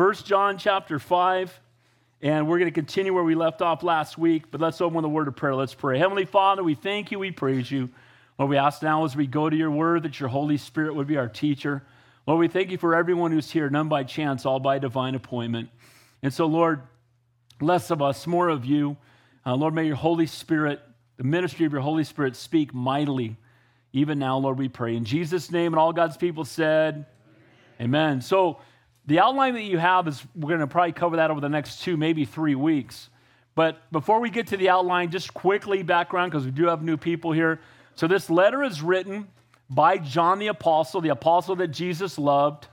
1 John chapter 5, and we're going to continue where we left off last week, but let's open with a word of prayer. Let's pray. Heavenly Father, we thank you, we praise you. Lord, we ask now as we go to your word that your Holy Spirit would be our teacher. Lord, we thank you for everyone who's here, none by chance, all by divine appointment. And so, Lord, less of us, more of you. Uh, Lord, may your Holy Spirit, the ministry of your Holy Spirit, speak mightily. Even now, Lord, we pray. In Jesus' name, and all God's people said, Amen. Amen. So, the outline that you have is we're going to probably cover that over the next two, maybe three weeks. But before we get to the outline, just quickly background because we do have new people here. So, this letter is written by John the Apostle, the apostle that Jesus loved,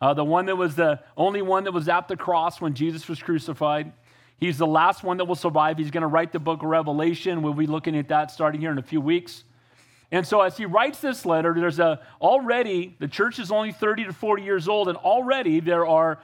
uh, the one that was the only one that was at the cross when Jesus was crucified. He's the last one that will survive. He's going to write the book of Revelation. We'll be looking at that starting here in a few weeks. And so as he writes this letter, there's a already the church is only 30 to 40 years old and already there are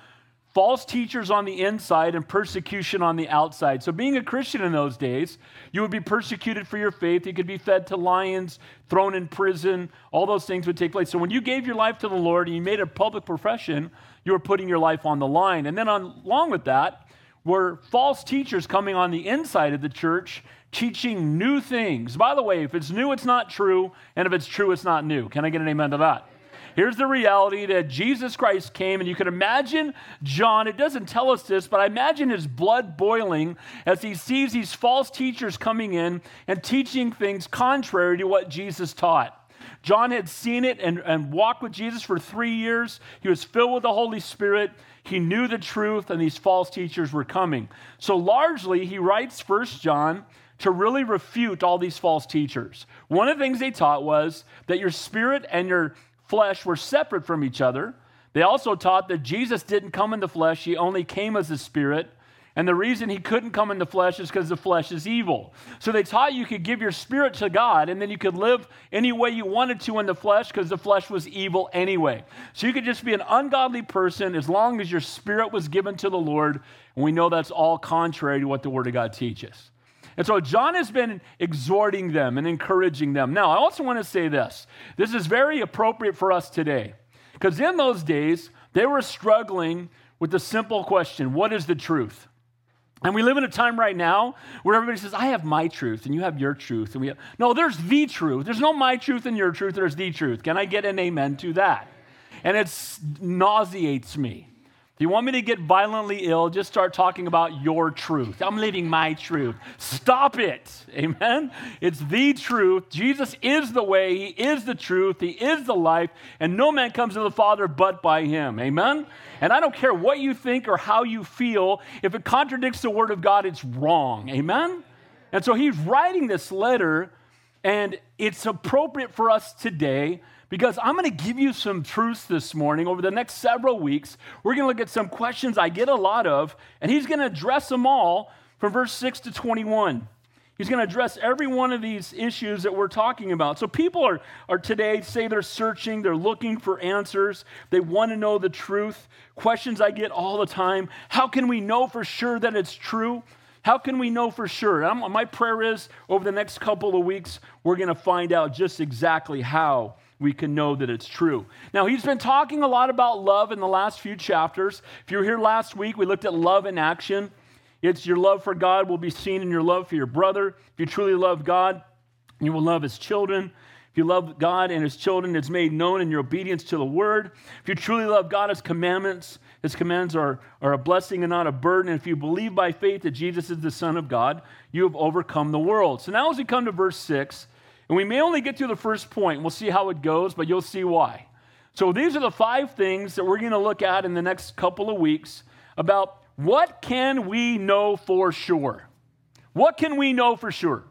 false teachers on the inside and persecution on the outside. So being a Christian in those days, you would be persecuted for your faith, you could be fed to lions, thrown in prison, all those things would take place. So when you gave your life to the Lord and you made a public profession, you were putting your life on the line. And then on, along with that, were false teachers coming on the inside of the church teaching new things. By the way, if it's new, it's not true, and if it's true, it's not new. Can I get an amen to that? Here's the reality that Jesus Christ came, and you can imagine John, it doesn't tell us this, but I imagine his blood boiling as he sees these false teachers coming in and teaching things contrary to what Jesus taught. John had seen it and, and walked with Jesus for three years. He was filled with the Holy Spirit. He knew the truth, and these false teachers were coming. So, largely, he writes First John to really refute all these false teachers. One of the things they taught was that your spirit and your flesh were separate from each other. They also taught that Jesus didn't come in the flesh, he only came as a spirit. And the reason he couldn't come in the flesh is because the flesh is evil. So they taught you could give your spirit to God and then you could live any way you wanted to in the flesh because the flesh was evil anyway. So you could just be an ungodly person as long as your spirit was given to the Lord. And we know that's all contrary to what the Word of God teaches. And so John has been exhorting them and encouraging them. Now, I also want to say this this is very appropriate for us today because in those days, they were struggling with the simple question what is the truth? And we live in a time right now where everybody says, I have my truth and you have your truth. And we have, no, there's the truth. There's no my truth and your truth, there's the truth. Can I get an amen to that? And it nauseates me. If you want me to get violently ill, just start talking about your truth. I'm living my truth. Stop it. Amen. It's the truth. Jesus is the way, He is the truth, He is the life, and no man comes to the Father but by Him. Amen. And I don't care what you think or how you feel, if it contradicts the Word of God, it's wrong. Amen? And so he's writing this letter, and it's appropriate for us today because I'm going to give you some truths this morning over the next several weeks. We're going to look at some questions I get a lot of, and he's going to address them all from verse 6 to 21. He's going to address every one of these issues that we're talking about. So people are, are today say they're searching, they're looking for answers, they want to know the truth. Questions I get all the time. How can we know for sure that it's true? How can we know for sure? I'm, my prayer is over the next couple of weeks, we're going to find out just exactly how we can know that it's true. Now, he's been talking a lot about love in the last few chapters. If you were here last week, we looked at love in action. It's your love for God will be seen in your love for your brother. If you truly love God, you will love his children. If you love God and his children, it's made known in your obedience to the word. If you truly love God, his commandments, his commands are, are a blessing and not a burden. And if you believe by faith that Jesus is the Son of God, you have overcome the world. So now, as we come to verse 6, and we may only get to the first point, we'll see how it goes, but you'll see why. So these are the five things that we're going to look at in the next couple of weeks about what can we know for sure? What can we know for sure?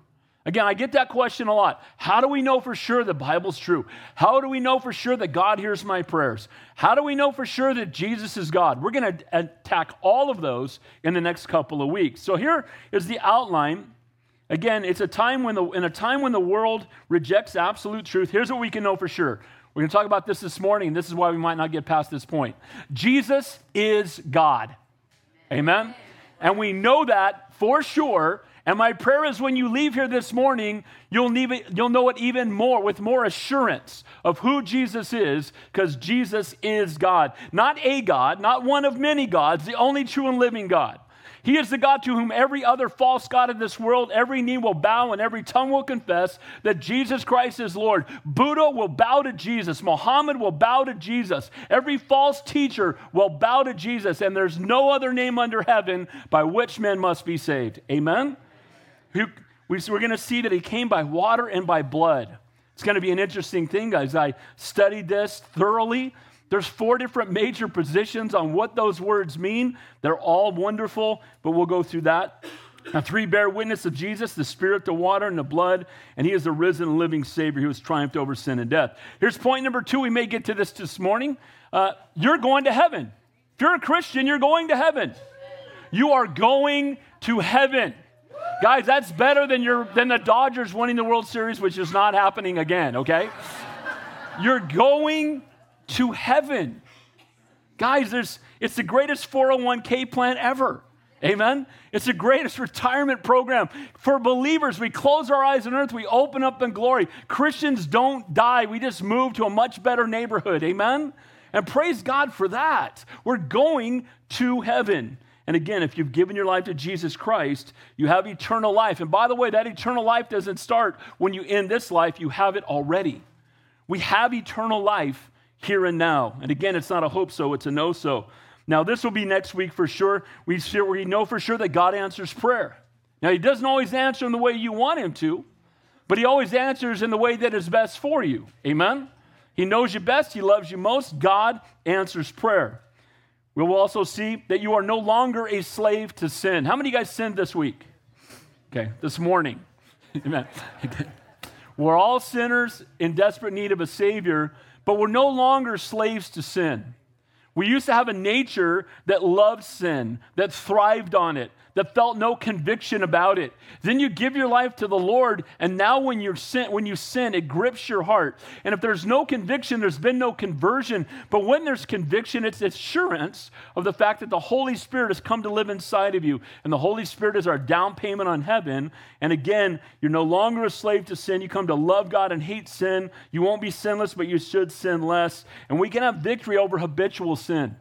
Again, I get that question a lot. How do we know for sure the Bible's true? How do we know for sure that God hears my prayers? How do we know for sure that Jesus is God? We're going to attack all of those in the next couple of weeks. So here is the outline. Again, it's a time when the in a time when the world rejects absolute truth. Here's what we can know for sure. We're going to talk about this this morning. This is why we might not get past this point. Jesus is God. Amen? And we know that for sure. And my prayer is when you leave here this morning, you'll, need, you'll know it even more with more assurance of who Jesus is, because Jesus is God. Not a God, not one of many gods, the only true and living God. He is the God to whom every other false God in this world, every knee will bow and every tongue will confess that Jesus Christ is Lord. Buddha will bow to Jesus. Muhammad will bow to Jesus. Every false teacher will bow to Jesus. And there's no other name under heaven by which men must be saved. Amen? We're going to see that he came by water and by blood. It's going to be an interesting thing, guys. I studied this thoroughly. There's four different major positions on what those words mean. They're all wonderful, but we'll go through that. Now, three bear witness of Jesus the Spirit, the water, and the blood, and He is the risen and living Savior who has triumphed over sin and death. Here's point number two. We may get to this this morning. Uh, you're going to heaven. If you're a Christian, you're going to heaven. You are going to heaven. Guys, that's better than, your, than the Dodgers winning the World Series, which is not happening again, okay? You're going to heaven. Guys, there's, it's the greatest 401k plan ever. Amen? It's the greatest retirement program. For believers, we close our eyes on earth, we open up in glory. Christians don't die, we just move to a much better neighborhood. Amen? And praise God for that. We're going to heaven. And again, if you've given your life to Jesus Christ, you have eternal life. And by the way, that eternal life doesn't start when you end this life, you have it already. We have eternal life here and now. And again, it's not a hope so, it's a no so. Now, this will be next week for sure. We, we know for sure that God answers prayer. Now, He doesn't always answer in the way you want Him to, but He always answers in the way that is best for you. Amen? He knows you best, He loves you most. God answers prayer. We will also see that you are no longer a slave to sin. How many guys sinned this week? Okay, this morning. Amen. we're all sinners in desperate need of a Savior, but we're no longer slaves to sin. We used to have a nature that loved sin, that thrived on it, that felt no conviction about it. Then you give your life to the Lord, and now when you sin, when you sin, it grips your heart. And if there's no conviction, there's been no conversion. But when there's conviction, it's assurance of the fact that the Holy Spirit has come to live inside of you. And the Holy Spirit is our down payment on heaven. And again, you're no longer a slave to sin. You come to love God and hate sin. You won't be sinless, but you should sin less. And we can have victory over habitual sin.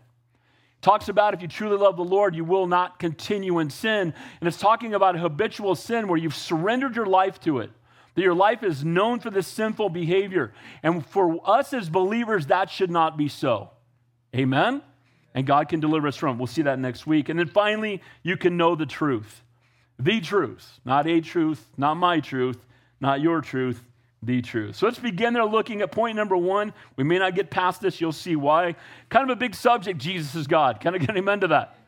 Talks about if you truly love the Lord, you will not continue in sin. And it's talking about habitual sin where you've surrendered your life to it, that your life is known for this sinful behavior. And for us as believers, that should not be so. Amen? And God can deliver us from it. We'll see that next week. And then finally, you can know the truth. The truth, not a truth, not my truth, not your truth, the truth. So let's begin there looking at point number one. We may not get past this, you'll see why. Kind of a big subject, Jesus is God. Kind of get amen to that.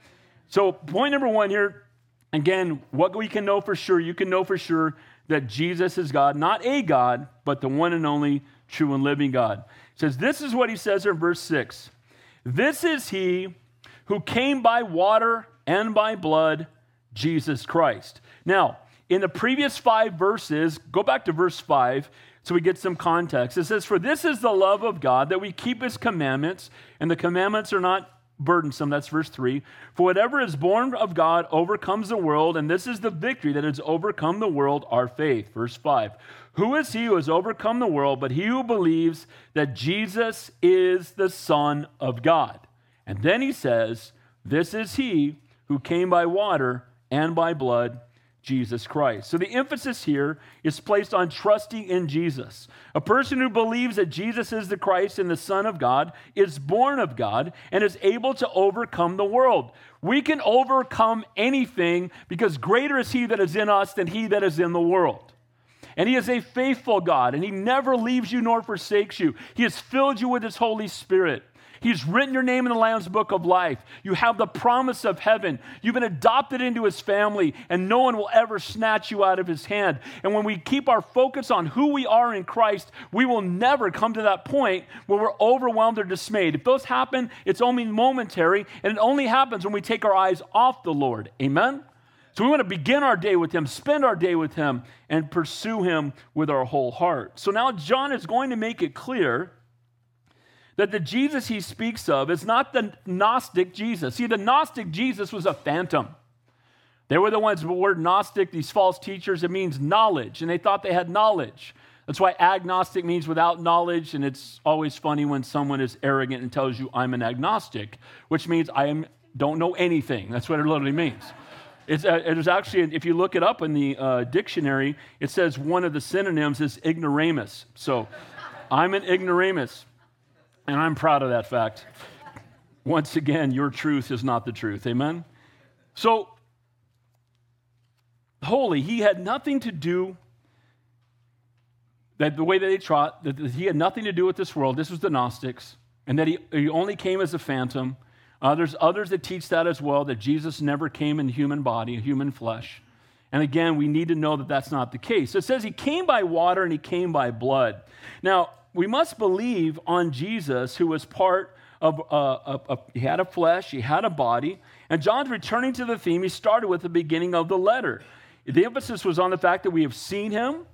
So, point number one here, again, what we can know for sure, you can know for sure that Jesus is God, not a God, but the one and only true and living God. It says, This is what he says in verse 6 This is he who came by water and by blood, Jesus Christ. Now, in the previous five verses, go back to verse 5 so we get some context. It says, For this is the love of God, that we keep his commandments, and the commandments are not burdensome. That's verse 3. For whatever is born of God overcomes the world, and this is the victory that has overcome the world, our faith. Verse 5. Who is he who has overcome the world but he who believes that Jesus is the Son of God? And then he says, This is he who came by water and by blood Jesus Christ. So the emphasis here is placed on trusting in Jesus. A person who believes that Jesus is the Christ and the Son of God is born of God and is able to overcome the world. We can overcome anything because greater is He that is in us than He that is in the world. And He is a faithful God, and He never leaves you nor forsakes you. He has filled you with His Holy Spirit. He's written your name in the Lamb's book of life. You have the promise of heaven. You've been adopted into his family, and no one will ever snatch you out of his hand. And when we keep our focus on who we are in Christ, we will never come to that point where we're overwhelmed or dismayed. If those happen, it's only momentary, and it only happens when we take our eyes off the Lord. Amen? So we want to begin our day with Him, spend our day with Him, and pursue Him with our whole heart. So now John is going to make it clear that the Jesus he speaks of is not the Gnostic Jesus. See, the Gnostic Jesus was a phantom. They were the ones, the word Gnostic, these false teachers, it means knowledge, and they thought they had knowledge. That's why agnostic means without knowledge, and it's always funny when someone is arrogant and tells you, I'm an agnostic, which means I am, don't know anything. That's what it literally means. It's, uh, it is actually, if you look it up in the uh, dictionary, it says one of the synonyms is ignoramus. So I'm an ignoramus, and I'm proud of that fact. Once again, your truth is not the truth. Amen? So, holy, he had nothing to do that the way that they taught that he had nothing to do with this world this was the gnostics and that he, he only came as a phantom uh, there's others that teach that as well that jesus never came in human body human flesh and again we need to know that that's not the case So it says he came by water and he came by blood now we must believe on jesus who was part of, uh, he had a flesh he had a body and john's returning to the theme he started with the beginning of the letter the emphasis was on the fact that we have seen him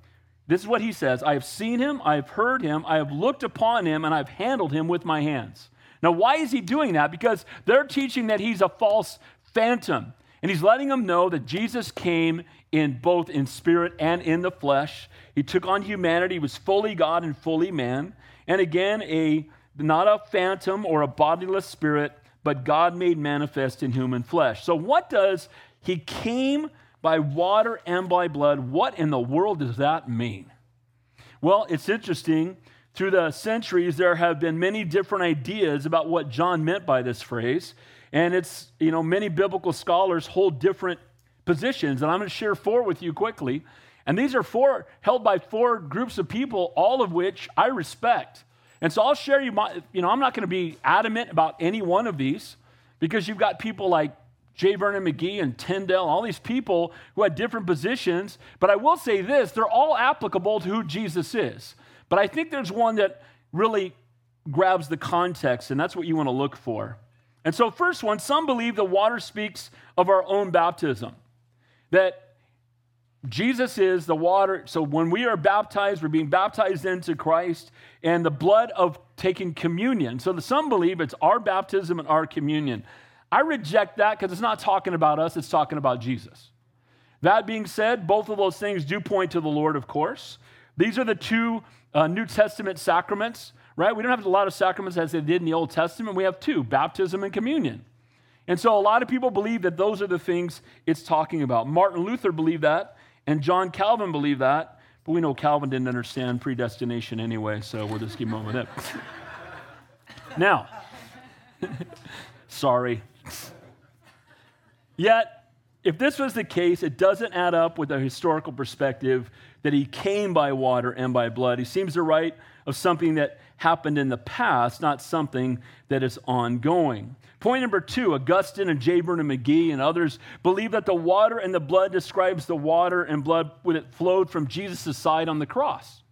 this is what he says I have seen him, I have heard him, I have looked upon him, and I've handled him with my hands. Now, why is he doing that? Because they're teaching that he's a false phantom. And he's letting them know that Jesus came in both in spirit and in the flesh. He took on humanity, he was fully God and fully man. And again, a not a phantom or a bodiless spirit, but God made manifest in human flesh. So what does he came by water and by blood. What in the world does that mean? Well, it's interesting. Through the centuries, there have been many different ideas about what John meant by this phrase. And it's, you know, many biblical scholars hold different positions. And I'm going to share four with you quickly. And these are four held by four groups of people, all of which I respect. And so I'll share you my, you know, I'm not going to be adamant about any one of these because you've got people like J. Vernon McGee and Tyndale, all these people who had different positions. But I will say this they're all applicable to who Jesus is. But I think there's one that really grabs the context, and that's what you want to look for. And so, first one, some believe the water speaks of our own baptism. That Jesus is the water. So when we are baptized, we're being baptized into Christ and the blood of taking communion. So some believe it's our baptism and our communion. I reject that because it's not talking about us, it's talking about Jesus. That being said, both of those things do point to the Lord, of course. These are the two uh, New Testament sacraments, right? We don't have a lot of sacraments as they did in the Old Testament. We have two baptism and communion. And so a lot of people believe that those are the things it's talking about. Martin Luther believed that, and John Calvin believed that, but we know Calvin didn't understand predestination anyway, so we'll just keep on with it. now, sorry, Yet, if this was the case, it doesn't add up with a historical perspective that he came by water and by blood. He seems to write of something that happened in the past, not something that is ongoing. Point number two Augustine and J. Vernon McGee and others believe that the water and the blood describes the water and blood when it flowed from Jesus' side on the cross.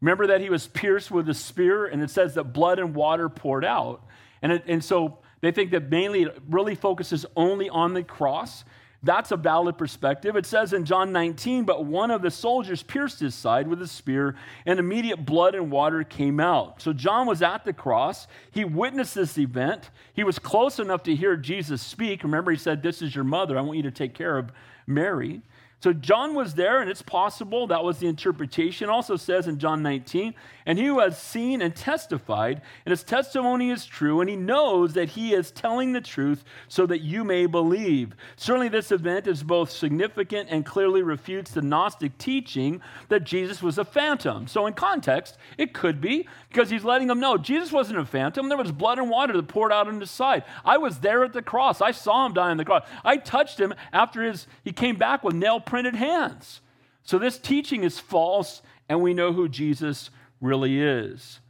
Remember that he was pierced with a spear, and it says that blood and water poured out. And, it, and so they think that mainly it really focuses only on the cross. That's a valid perspective. It says in John 19, but one of the soldiers pierced his side with a spear, and immediate blood and water came out. So John was at the cross. He witnessed this event. He was close enough to hear Jesus speak. Remember, he said, This is your mother. I want you to take care of Mary. So John was there, and it's possible that was the interpretation. Also says in John 19, and he who has seen and testified, and his testimony is true, and he knows that he is telling the truth so that you may believe. Certainly, this event is both significant and clearly refutes the Gnostic teaching that Jesus was a phantom. So, in context, it could be because he's letting them know Jesus wasn't a phantom. There was blood and water that poured out on his side. I was there at the cross. I saw him die on the cross. I touched him after his, he came back with nail printed hands. So this teaching is false, and we know who Jesus really is.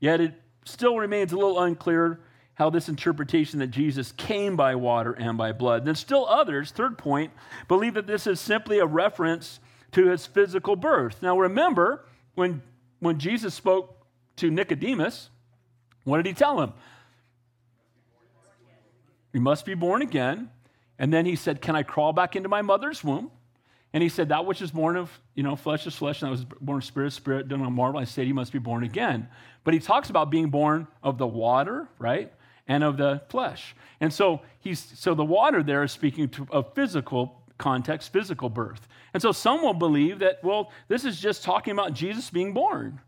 Yet it still remains a little unclear how this interpretation that Jesus came by water and by blood. Then still others, third point, believe that this is simply a reference to his physical birth. Now remember, when, when Jesus spoke to Nicodemus, what did he tell him? You must be born again. And then he said, Can I crawl back into my mother's womb? And he said, That which is born of, you know, flesh is flesh, and that was born of spirit, spirit, done on marvel. I said, You must be born again. But he talks about being born of the water, right? And of the flesh. And so he's so the water there is speaking to a physical context, physical birth. And so some will believe that, well, this is just talking about Jesus being born.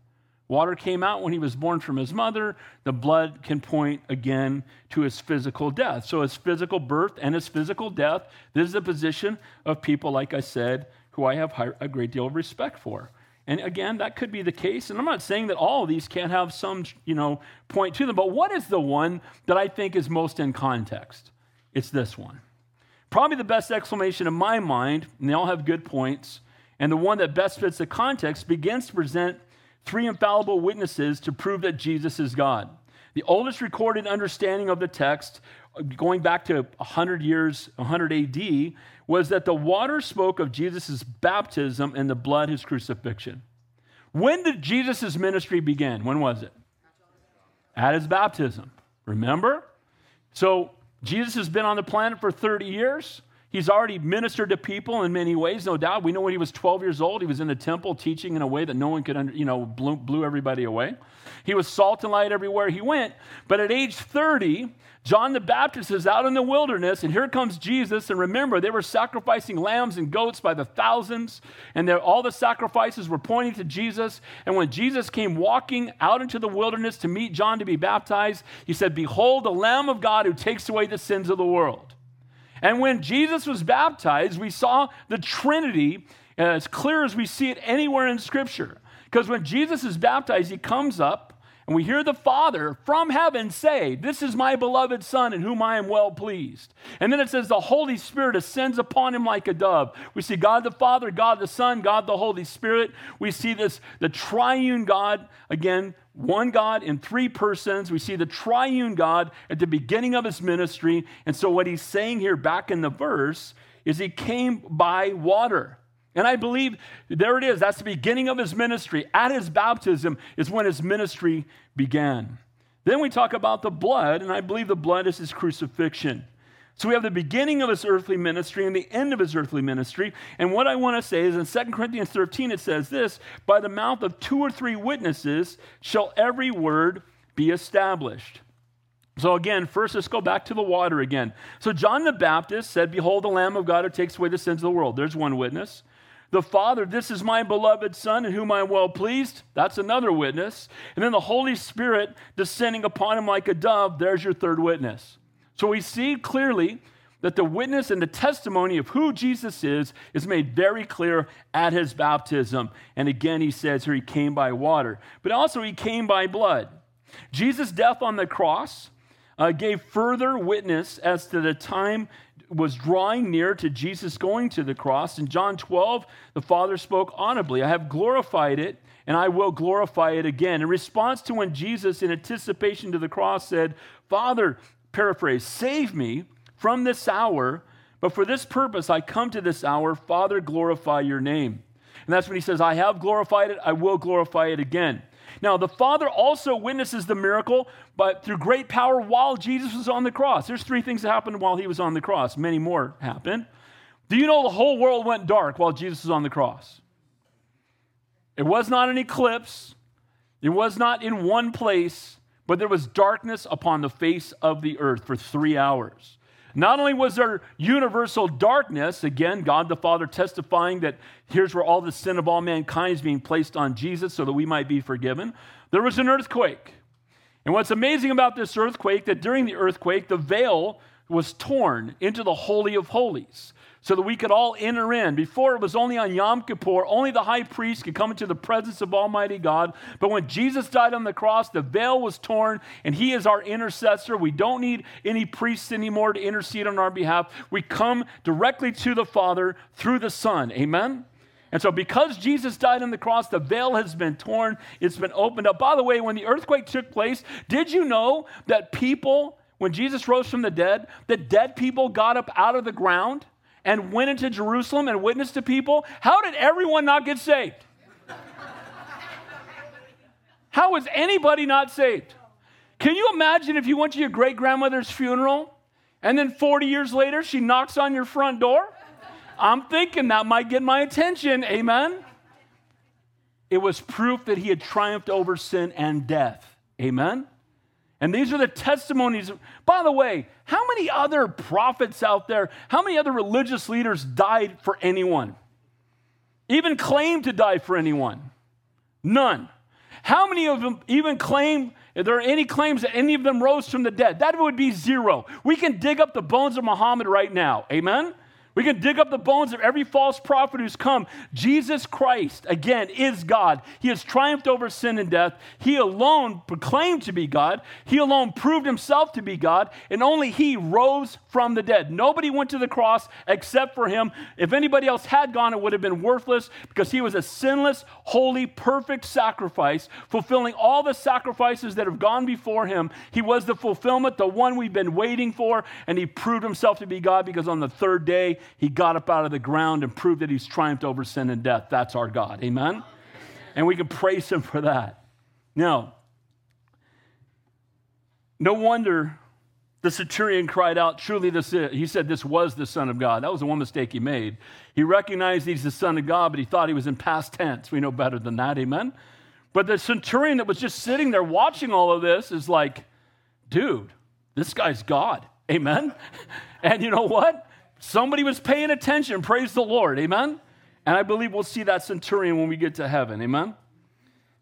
Water came out when he was born from his mother. The blood can point again to his physical death. So, his physical birth and his physical death, this is a position of people, like I said, who I have a great deal of respect for. And again, that could be the case. And I'm not saying that all of these can't have some, you know, point to them. But what is the one that I think is most in context? It's this one. Probably the best explanation in my mind, and they all have good points, and the one that best fits the context begins to present three infallible witnesses to prove that Jesus is God. The oldest recorded understanding of the text, going back to 100 years, 100 AD, was that the water spoke of Jesus' baptism and the blood his crucifixion. When did Jesus' ministry begin? When was it? At his baptism. Remember? So Jesus has been on the planet for 30 years. He's already ministered to people in many ways, no doubt. We know when he was 12 years old, he was in the temple teaching in a way that no one could, you know, blew, blew everybody away. He was salt and light everywhere he went. But at age 30, John the Baptist is out in the wilderness, and here comes Jesus. And remember, they were sacrificing lambs and goats by the thousands, and all the sacrifices were pointing to Jesus. And when Jesus came walking out into the wilderness to meet John to be baptized, he said, Behold, the Lamb of God who takes away the sins of the world. And when Jesus was baptized, we saw the Trinity uh, as clear as we see it anywhere in Scripture. Because when Jesus is baptized, he comes up and we hear the Father from heaven say, This is my beloved Son in whom I am well pleased. And then it says, The Holy Spirit ascends upon him like a dove. We see God the Father, God the Son, God the Holy Spirit. We see this, the triune God, again, one God in three persons. We see the triune God at the beginning of his ministry. And so, what he's saying here back in the verse is he came by water. And I believe there it is. That's the beginning of his ministry. At his baptism is when his ministry began. Then we talk about the blood, and I believe the blood is his crucifixion. So we have the beginning of his earthly ministry and the end of his earthly ministry. And what I want to say is in 2 Corinthians 13, it says this By the mouth of two or three witnesses shall every word be established. So again, first let's go back to the water again. So John the Baptist said, Behold, the Lamb of God who takes away the sins of the world. There's one witness. The Father, this is my beloved Son in whom I am well pleased. That's another witness. And then the Holy Spirit descending upon him like a dove. There's your third witness. So we see clearly that the witness and the testimony of who Jesus is is made very clear at his baptism. And again, he says here he came by water, but also he came by blood. Jesus' death on the cross uh, gave further witness as to the time was drawing near to Jesus going to the cross. In John 12, the Father spoke audibly I have glorified it, and I will glorify it again. In response to when Jesus, in anticipation to the cross, said, Father, paraphrase, save me from this hour, but for this purpose I come to this hour. Father, glorify your name. And that's when he says, I have glorified it, I will glorify it again. Now, the Father also witnesses the miracle, but through great power while Jesus was on the cross. There's three things that happened while he was on the cross. Many more happened. Do you know the whole world went dark while Jesus was on the cross? It was not an eclipse, it was not in one place, but there was darkness upon the face of the earth for three hours. Not only was there universal darkness, again, God the Father testifying that here's where all the sin of all mankind is being placed on Jesus so that we might be forgiven, there was an earthquake. And what's amazing about this earthquake, that during the earthquake, the veil was torn into the Holy of Holies so that we could all enter in. Before it was only on Yom Kippur, only the high priest could come into the presence of Almighty God. But when Jesus died on the cross, the veil was torn, and He is our intercessor. We don't need any priests anymore to intercede on our behalf. We come directly to the Father through the Son. Amen? And so, because Jesus died on the cross, the veil has been torn, it's been opened up. By the way, when the earthquake took place, did you know that people, when Jesus rose from the dead, that dead people got up out of the ground? And went into Jerusalem and witnessed to people, how did everyone not get saved? How was anybody not saved? Can you imagine if you went to your great grandmother's funeral and then 40 years later she knocks on your front door? I'm thinking that might get my attention. Amen. It was proof that he had triumphed over sin and death. Amen. And these are the testimonies. By the way, how many other prophets out there, how many other religious leaders died for anyone? Even claimed to die for anyone? None. How many of them even claim, if there are any claims that any of them rose from the dead? That would be zero. We can dig up the bones of Muhammad right now. Amen? We can dig up the bones of every false prophet who's come. Jesus Christ, again, is God. He has triumphed over sin and death. He alone proclaimed to be God. He alone proved himself to be God, and only He rose from the dead. Nobody went to the cross except for Him. If anybody else had gone, it would have been worthless because He was a sinless, holy, perfect sacrifice, fulfilling all the sacrifices that have gone before Him. He was the fulfillment, the one we've been waiting for, and He proved Himself to be God because on the third day, he got up out of the ground and proved that he's triumphed over sin and death. That's our God. Amen? And we can praise him for that. Now, no wonder the centurion cried out, Truly, this is, he said, This was the Son of God. That was the one mistake he made. He recognized he's the Son of God, but he thought he was in past tense. We know better than that. Amen? But the centurion that was just sitting there watching all of this is like, Dude, this guy's God. Amen? And you know what? Somebody was paying attention. Praise the Lord. Amen. And I believe we'll see that centurion when we get to heaven. Amen.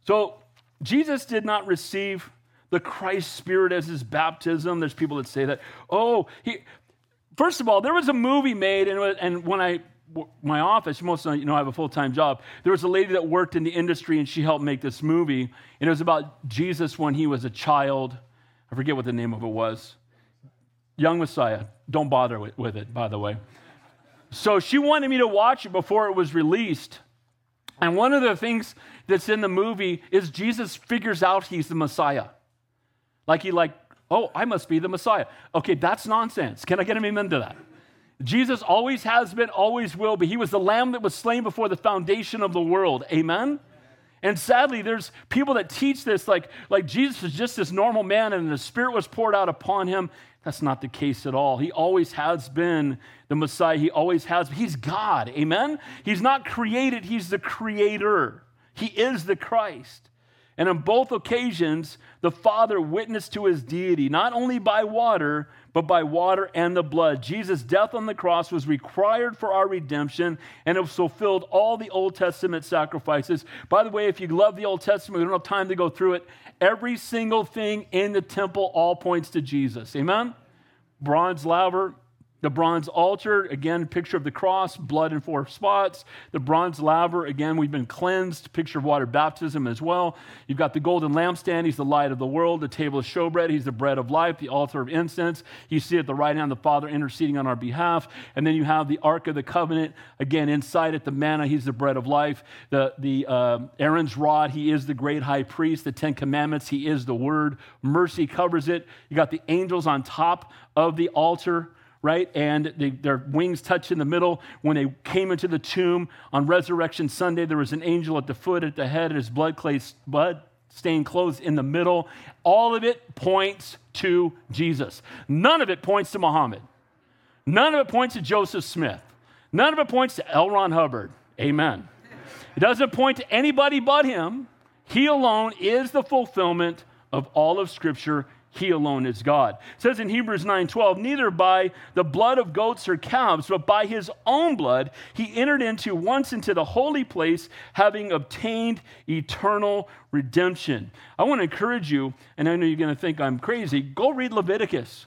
So Jesus did not receive the Christ Spirit as his baptism. There's people that say that. Oh, he. First of all, there was a movie made, and, and when I my office, most of you know I have a full time job. There was a lady that worked in the industry, and she helped make this movie. And it was about Jesus when he was a child. I forget what the name of it was. Young Messiah. Don't bother with, with it, by the way. So she wanted me to watch it before it was released. And one of the things that's in the movie is Jesus figures out he's the Messiah. Like he like, oh, I must be the Messiah. Okay, that's nonsense. Can I get him into that? Jesus always has been, always will be. He was the lamb that was slain before the foundation of the world. Amen? And sadly, there's people that teach this like, like Jesus is just this normal man and the Spirit was poured out upon him. That's not the case at all. He always has been the Messiah. He always has. He's God. Amen? He's not created, He's the creator. He is the Christ. And on both occasions, the Father witnessed to his deity, not only by water, but by water and the blood. Jesus' death on the cross was required for our redemption, and it fulfilled all the Old Testament sacrifices. By the way, if you love the Old Testament, we don't have time to go through it. Every single thing in the temple all points to Jesus. Amen? Bronze laver, the bronze altar, again, picture of the cross, blood in four spots. The bronze laver, again, we've been cleansed, picture of water baptism as well. You've got the golden lampstand, he's the light of the world. The table of showbread, he's the bread of life. The altar of incense, you see at the right hand the Father interceding on our behalf. And then you have the Ark of the Covenant, again, inside it, the manna, he's the bread of life. The, the uh, Aaron's rod, he is the great high priest. The Ten Commandments, he is the word. Mercy covers it. You got the angels on top of the altar right? And they, their wings touch in the middle. When they came into the tomb on Resurrection Sunday, there was an angel at the foot, at the head, his blood, blood stained clothes in the middle. All of it points to Jesus. None of it points to Muhammad. None of it points to Joseph Smith. None of it points to L. Ron Hubbard. Amen. It doesn't point to anybody but him. He alone is the fulfillment of all of Scripture he alone is God. It says in Hebrews 9:12, neither by the blood of goats or calves, but by his own blood he entered into once into the holy place, having obtained eternal redemption. I want to encourage you, and I know you're going to think I'm crazy, go read Leviticus.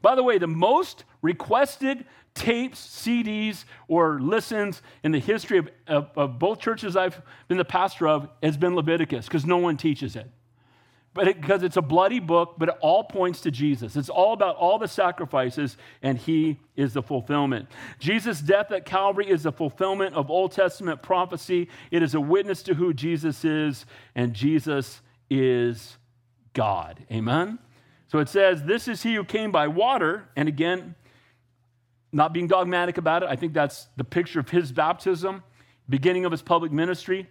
By the way, the most requested tapes, CDs, or listens in the history of, of, of both churches I've been the pastor of has been Leviticus because no one teaches it but it, because it's a bloody book, but it all points to Jesus. It's all about all the sacrifices, and He is the fulfillment. Jesus' death at Calvary is the fulfillment of Old Testament prophecy. It is a witness to who Jesus is, and Jesus is God. Amen? So it says, This is He who came by water, and again, not being dogmatic about it, I think that's the picture of His baptism, beginning of His public ministry,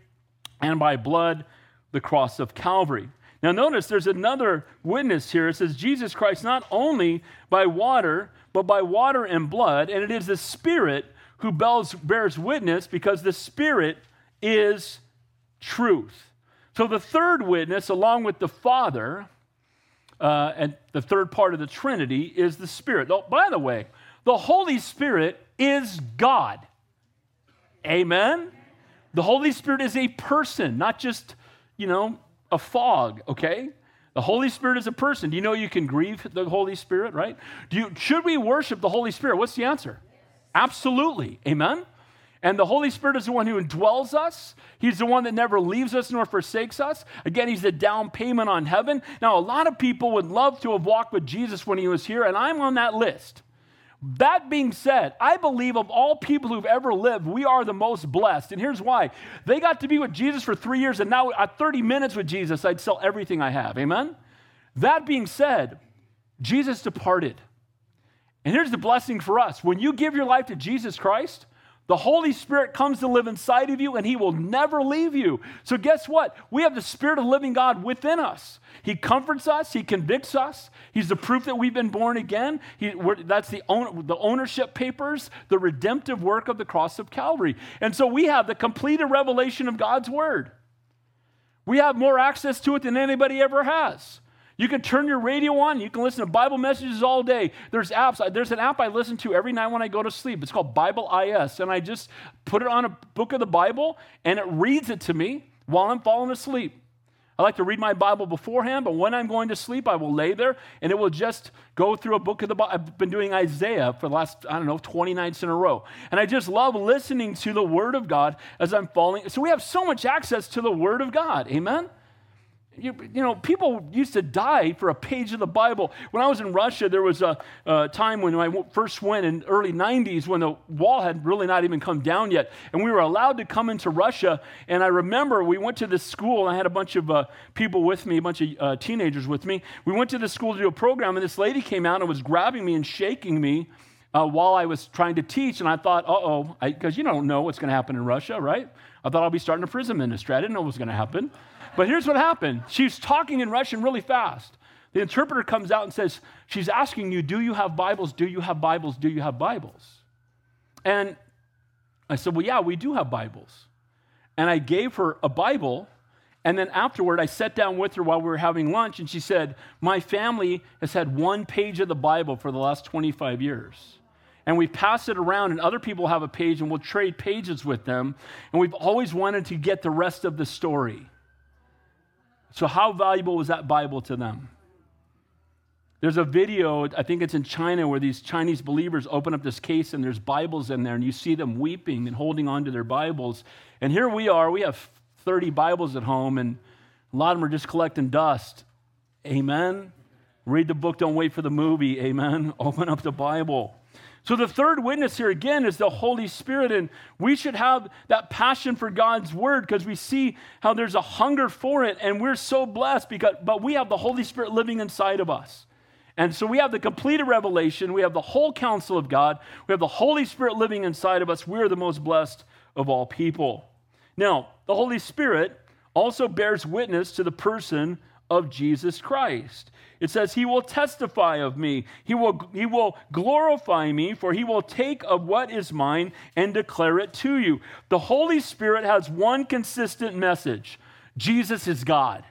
and by blood, the cross of Calvary. Now, notice there's another witness here. It says, Jesus Christ, not only by water, but by water and blood, and it is the Spirit who bears witness because the Spirit is truth. So, the third witness, along with the Father, uh, and the third part of the Trinity is the Spirit. Oh, by the way, the Holy Spirit is God. Amen? The Holy Spirit is a person, not just, you know, a fog, okay? The Holy Spirit is a person. Do you know you can grieve the Holy Spirit, right? Do you, should we worship the Holy Spirit? What's the answer? Absolutely. Amen? And the Holy Spirit is the one who indwells us. He's the one that never leaves us nor forsakes us. Again, He's the down payment on heaven. Now, a lot of people would love to have walked with Jesus when He was here, and I'm on that list. That being said, I believe of all people who've ever lived, we are the most blessed. And here's why they got to be with Jesus for three years, and now at 30 minutes with Jesus, I'd sell everything I have. Amen? That being said, Jesus departed. And here's the blessing for us when you give your life to Jesus Christ, the Holy Spirit comes to live inside of you and He will never leave you. So, guess what? We have the Spirit of living God within us. He comforts us, He convicts us. He's the proof that we've been born again. He, that's the, own, the ownership papers, the redemptive work of the cross of Calvary. And so, we have the completed revelation of God's Word. We have more access to it than anybody ever has. You can turn your radio on. You can listen to Bible messages all day. There's apps. There's an app I listen to every night when I go to sleep. It's called Bible.is. And I just put it on a book of the Bible and it reads it to me while I'm falling asleep. I like to read my Bible beforehand, but when I'm going to sleep, I will lay there and it will just go through a book of the Bible. I've been doing Isaiah for the last, I don't know, 20 nights in a row. And I just love listening to the Word of God as I'm falling. So we have so much access to the Word of God. Amen? You, you, know, people used to die for a page of the Bible. When I was in Russia, there was a, a, time when I first went in early 90s when the wall had really not even come down yet. And we were allowed to come into Russia. And I remember we went to this school. I had a bunch of uh, people with me, a bunch of uh, teenagers with me. We went to the school to do a program, and this lady came out and was grabbing me and shaking me uh, while I was trying to teach. And I thought, uh oh, because you don't know what's going to happen in Russia, right? I thought I'll be starting a prison ministry. I didn't know what was going to happen. But here's what happened she's talking in Russian really fast. The interpreter comes out and says, She's asking you, Do you have Bibles? Do you have Bibles? Do you have Bibles? And I said, Well, yeah, we do have Bibles. And I gave her a Bible. And then afterward, I sat down with her while we were having lunch, and she said, My family has had one page of the Bible for the last 25 years. And we pass it around, and other people have a page, and we'll trade pages with them. And we've always wanted to get the rest of the story. So, how valuable was that Bible to them? There's a video, I think it's in China, where these Chinese believers open up this case and there's Bibles in there, and you see them weeping and holding on to their Bibles. And here we are, we have 30 Bibles at home, and a lot of them are just collecting dust. Amen. Read the book, don't wait for the movie. Amen. Open up the Bible. So, the third witness here again is the Holy Spirit, and we should have that passion for God's word because we see how there's a hunger for it, and we're so blessed because, but we have the Holy Spirit living inside of us. And so we have the completed revelation, we have the whole counsel of God, we have the Holy Spirit living inside of us. We're the most blessed of all people. Now, the Holy Spirit also bears witness to the person of Jesus Christ. It says, He will testify of me. He will, he will glorify me, for He will take of what is mine and declare it to you. The Holy Spirit has one consistent message Jesus is God,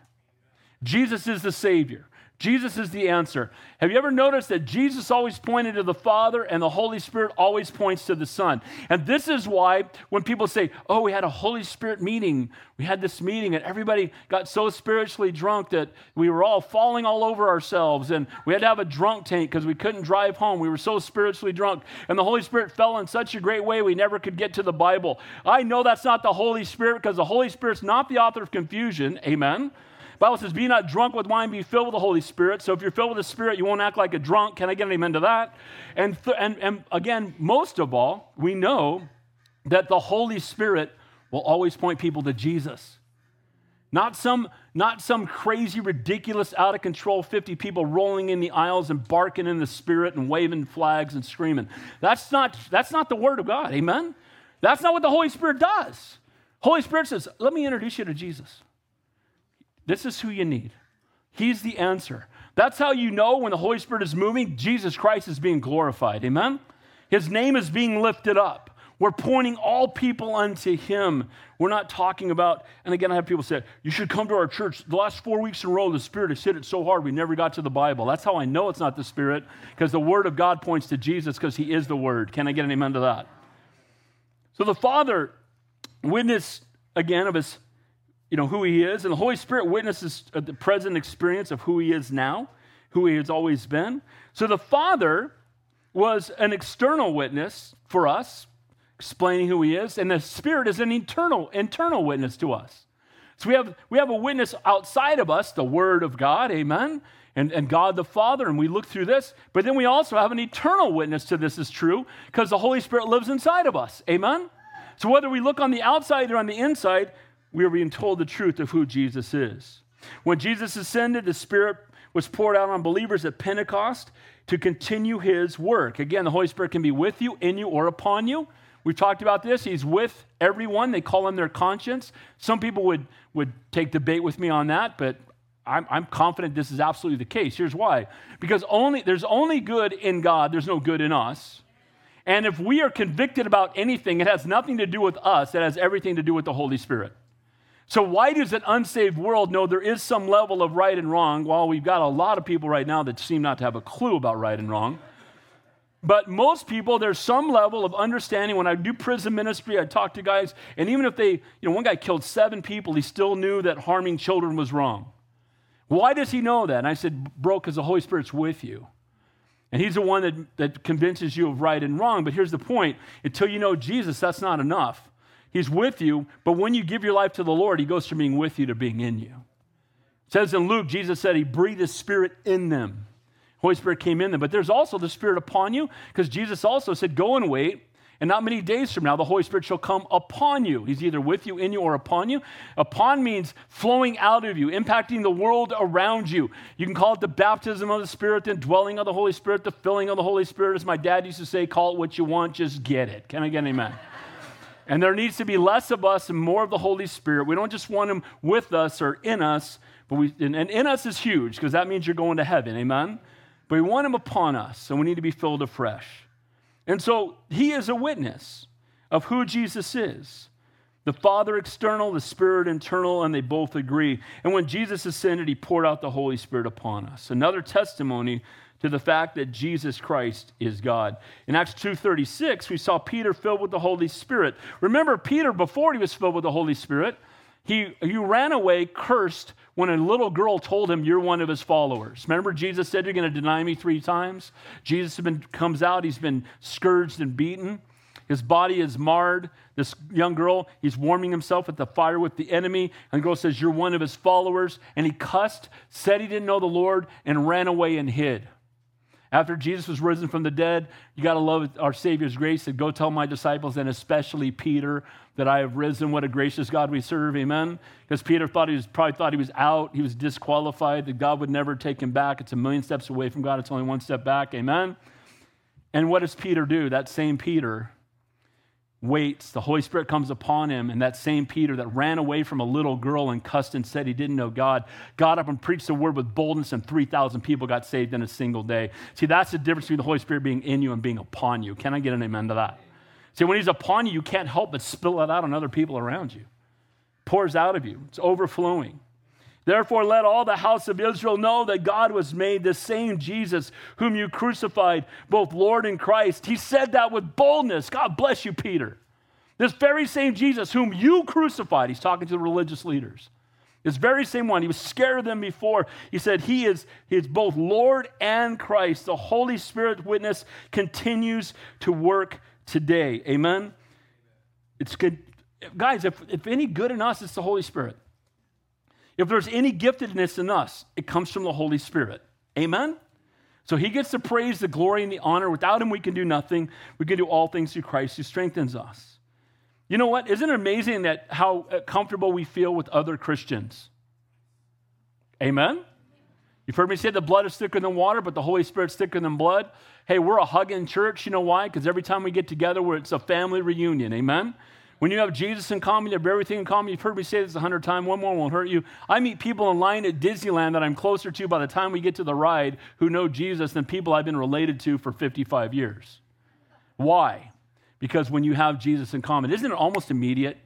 Jesus is the Savior. Jesus is the answer. Have you ever noticed that Jesus always pointed to the Father and the Holy Spirit always points to the Son? And this is why when people say, Oh, we had a Holy Spirit meeting, we had this meeting, and everybody got so spiritually drunk that we were all falling all over ourselves, and we had to have a drunk tank because we couldn't drive home. We were so spiritually drunk, and the Holy Spirit fell in such a great way we never could get to the Bible. I know that's not the Holy Spirit because the Holy Spirit's not the author of confusion. Amen. Bible says, Be not drunk with wine, be filled with the Holy Spirit. So if you're filled with the Spirit, you won't act like a drunk. Can I get an amen to that? And, th- and, and again, most of all, we know that the Holy Spirit will always point people to Jesus. Not some, not some crazy, ridiculous, out of control 50 people rolling in the aisles and barking in the spirit and waving flags and screaming. That's not, that's not the word of God. Amen? That's not what the Holy Spirit does. Holy Spirit says, let me introduce you to Jesus. This is who you need. He's the answer. That's how you know when the Holy Spirit is moving, Jesus Christ is being glorified. Amen? His name is being lifted up. We're pointing all people unto Him. We're not talking about, and again, I have people say, you should come to our church. The last four weeks in a row, the Spirit has hit it so hard, we never got to the Bible. That's how I know it's not the Spirit, because the Word of God points to Jesus, because He is the Word. Can I get an amen to that? So the Father witnessed again of His, you know, who He is, and the Holy Spirit witnesses uh, the present experience of who He is now, who He has always been. So the Father was an external witness for us, explaining who he is, and the Spirit is an eternal, internal witness to us. So we have, we have a witness outside of us, the Word of God, amen, and, and God the Father, and we look through this, but then we also have an eternal witness to this is true because the Holy Spirit lives inside of us, amen? So whether we look on the outside or on the inside, we are being told the truth of who Jesus is. When Jesus ascended, the Spirit was poured out on believers at Pentecost to continue his work. Again, the Holy Spirit can be with you, in you, or upon you. We've talked about this. He's with everyone. They call him their conscience. Some people would, would take debate with me on that, but I'm, I'm confident this is absolutely the case. Here's why. Because only, there's only good in God, there's no good in us. And if we are convicted about anything, it has nothing to do with us, it has everything to do with the Holy Spirit. So, why does an unsaved world know there is some level of right and wrong? Well, we've got a lot of people right now that seem not to have a clue about right and wrong. But most people, there's some level of understanding. When I do prison ministry, I talk to guys, and even if they, you know, one guy killed seven people, he still knew that harming children was wrong. Why does he know that? And I said, Bro, because the Holy Spirit's with you. And he's the one that, that convinces you of right and wrong. But here's the point until you know Jesus, that's not enough. He's with you, but when you give your life to the Lord, He goes from being with you to being in you. It says in Luke, Jesus said He breathed His Spirit in them. Holy Spirit came in them, but there's also the Spirit upon you because Jesus also said, Go and wait. And not many days from now, the Holy Spirit shall come upon you. He's either with you, in you, or upon you. Upon means flowing out of you, impacting the world around you. You can call it the baptism of the Spirit, the dwelling of the Holy Spirit, the filling of the Holy Spirit. As my dad used to say, call it what you want, just get it. Can I get an amen? And there needs to be less of us and more of the Holy Spirit. We don't just want Him with us or in us, but we, and, and in us is huge because that means you're going to heaven, amen? But we want Him upon us, and we need to be filled afresh. And so He is a witness of who Jesus is. The Father external, the Spirit internal, and they both agree. And when Jesus ascended, He poured out the Holy Spirit upon us. Another testimony to the fact that Jesus Christ is God. In Acts 2:36, we saw Peter filled with the Holy Spirit. Remember Peter before he was filled with the Holy Spirit, he, he ran away cursed when a little girl told him you're one of his followers. Remember Jesus said you're going to deny me 3 times? Jesus been, comes out, he's been scourged and beaten. His body is marred. This young girl, he's warming himself at the fire with the enemy. And the girl says, You're one of his followers. And he cussed, said he didn't know the Lord, and ran away and hid. After Jesus was risen from the dead, you got to love our Savior's grace. and Go tell my disciples, and especially Peter, that I have risen. What a gracious God we serve. Amen. Because Peter thought he was probably thought he was out, he was disqualified, that God would never take him back. It's a million steps away from God, it's only one step back. Amen. And what does Peter do? That same Peter waits. The Holy Spirit comes upon him, and that same Peter that ran away from a little girl and cussed and said he didn't know God got up and preached the word with boldness, and 3,000 people got saved in a single day. See, that's the difference between the Holy Spirit being in you and being upon you. Can I get an amen to that? See, when he's upon you, you can't help but spill it out on other people around you. Pours out of you, it's overflowing. Therefore, let all the house of Israel know that God was made the same Jesus whom you crucified, both Lord and Christ. He said that with boldness. God bless you, Peter. This very same Jesus whom you crucified, he's talking to the religious leaders. This very same one, he was scared of them before. He said, He is, he is both Lord and Christ. The Holy Spirit witness continues to work today. Amen? It's good. Guys, if, if any good in us, it's the Holy Spirit. If there's any giftedness in us, it comes from the Holy Spirit. Amen? So he gets the praise, the glory, and the honor. Without him, we can do nothing. We can do all things through Christ who strengthens us. You know what? Isn't it amazing that how uh, comfortable we feel with other Christians? Amen? You've heard me say the blood is thicker than water, but the Holy Spirit's thicker than blood. Hey, we're a hugging church. You know why? Because every time we get together, it's a family reunion. Amen? When you have Jesus in common, you have everything in common. You've heard me say this a hundred times. One more won't hurt you. I meet people in line at Disneyland that I'm closer to by the time we get to the ride who know Jesus than people I've been related to for 55 years. Why? Because when you have Jesus in common, isn't it almost immediate?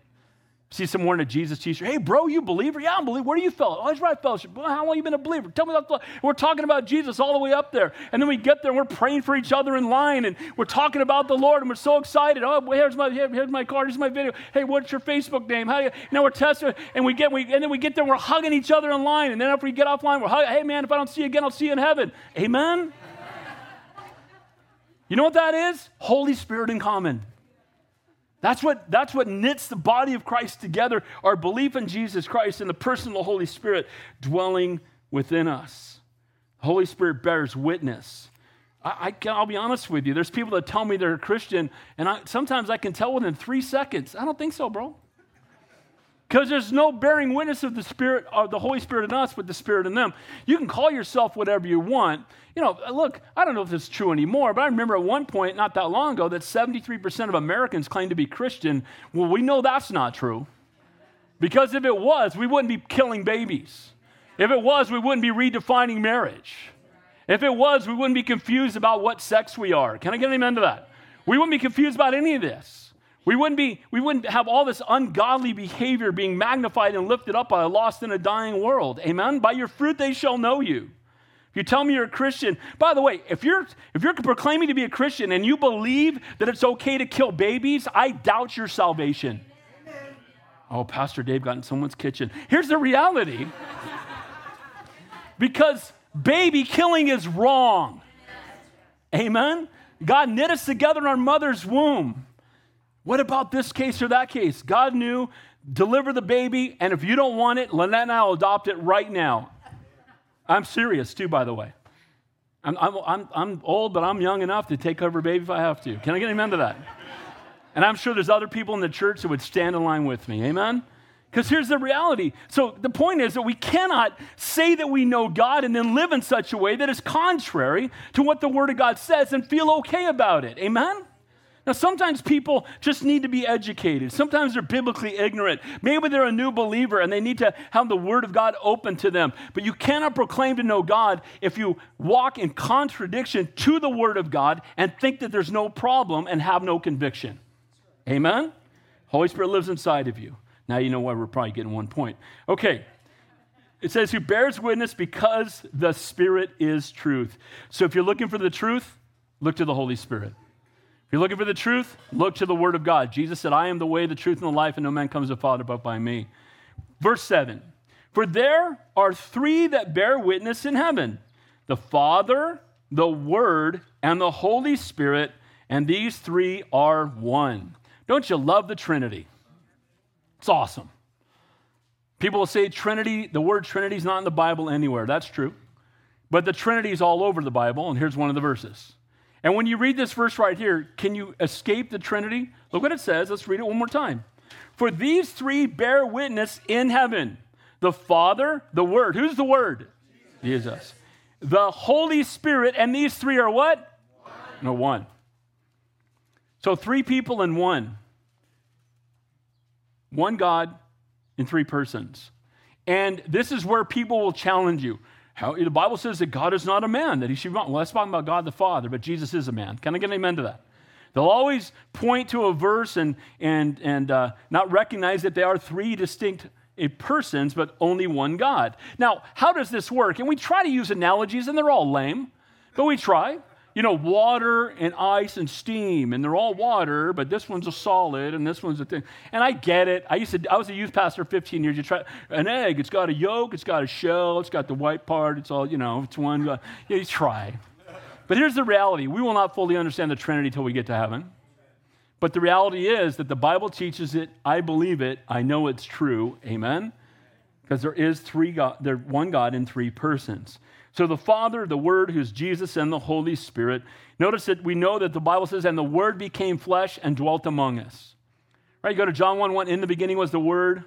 See someone in a Jesus t-shirt. Hey, bro, you believer? Yeah, I'm a believer. Where do you fellowship? Oh, he's right fellowship. Well, how long have you been a believer? Tell me about. The We're talking about Jesus all the way up there, and then we get there and we're praying for each other in line, and we're talking about the Lord, and we're so excited. Oh, here's my here's my card. Here's my video. Hey, what's your Facebook name? How do you? know, we're testing, and we get we and then we get there, we're hugging each other in line, and then after we get off line, we're hugging. Hey, man, if I don't see you again, I'll see you in heaven. Amen. you know what that is? Holy Spirit in common. That's what, that's what knits the body of Christ together our belief in Jesus Christ and the person of the Holy Spirit dwelling within us. The Holy Spirit bears witness. I, I, will be honest with you. There's people that tell me they're a Christian, and I, sometimes I can tell within three seconds. I don't think so, bro. Because there's no bearing witness of the Spirit, of the Holy Spirit in us, but the Spirit in them. You can call yourself whatever you want. You know, uh, look, I don't know if this is true anymore, but I remember at one point, not that long ago, that 73% of Americans claim to be Christian. Well, we know that's not true. Because if it was, we wouldn't be killing babies. If it was, we wouldn't be redefining marriage. If it was, we wouldn't be confused about what sex we are. Can I get an amen to that? We wouldn't be confused about any of this. We wouldn't, be, we wouldn't have all this ungodly behavior being magnified and lifted up by a lost and a dying world. Amen? By your fruit they shall know you. If you tell me you're a Christian, by the way, if you're, if you're proclaiming to be a Christian and you believe that it's okay to kill babies, I doubt your salvation. Oh, Pastor Dave got in someone's kitchen. Here's the reality because baby killing is wrong. Amen? God knit us together in our mother's womb. What about this case or that case? God knew, deliver the baby, and if you don't want it, Lynette and I will adopt it right now. I'm serious too, by the way. I'm, I'm, I'm, old, but I'm young enough to take over a baby if I have to. Can I get amen to that? And I'm sure there's other people in the church that would stand in line with me. Amen? Because here's the reality. So the point is that we cannot say that we know God and then live in such a way that is contrary to what the Word of God says and feel okay about it. Amen? Now, sometimes people just need to be educated. Sometimes they're biblically ignorant. Maybe they're a new believer and they need to have the Word of God open to them. But you cannot proclaim to know God if you walk in contradiction to the Word of God and think that there's no problem and have no conviction. Amen? Holy Spirit lives inside of you. Now you know why we're probably getting one point. Okay. It says, who bears witness because the Spirit is truth. So if you're looking for the truth, look to the Holy Spirit. If you're looking for the truth, look to the Word of God. Jesus said, I am the way, the truth, and the life, and no man comes to the Father but by me. Verse 7 For there are three that bear witness in heaven the Father, the Word, and the Holy Spirit, and these three are one. Don't you love the Trinity? It's awesome. People will say Trinity, the word Trinity is not in the Bible anywhere. That's true. But the Trinity is all over the Bible, and here's one of the verses and when you read this verse right here, can you escape the Trinity? Look what it says. Let's read it one more time. For these three bear witness in heaven the Father, the Word. Who's the Word? Jesus. Jesus. The Holy Spirit, and these three are what? One. No, one. So three people in one. One God in three persons. And this is where people will challenge you. How, the Bible says that God is not a man, that he should be. Well, that's talking about God the Father, but Jesus is a man. Can I get an amen to that? They'll always point to a verse and, and, and uh, not recognize that they are three distinct eh, persons, but only one God. Now, how does this work? And we try to use analogies, and they're all lame, but we try you know, water and ice and steam, and they're all water, but this one's a solid and this one's a thing. And I get it. I used to, I was a youth pastor 15 years. You try an egg, it's got a yolk, it's got a shell, it's got the white part, it's all, you know, it's one. Uh, yeah, you try. But here's the reality we will not fully understand the Trinity till we get to heaven. But the reality is that the Bible teaches it. I believe it. I know it's true. Amen. Because there is three God, there's one God in three persons. So the Father, the Word, who's Jesus, and the Holy Spirit. Notice that we know that the Bible says, and the Word became flesh and dwelt among us. Right? You go to John 1 1, in the beginning was the Word,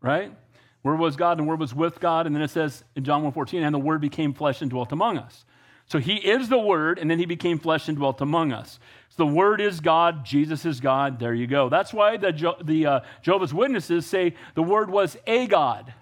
right? Word was God, and Word was with God. And then it says in John 1 14, and the Word became flesh and dwelt among us. So he is the Word, and then he became flesh and dwelt among us. So the Word is God, Jesus is God. There you go. That's why the, the uh, Jehovah's Witnesses say the Word was a God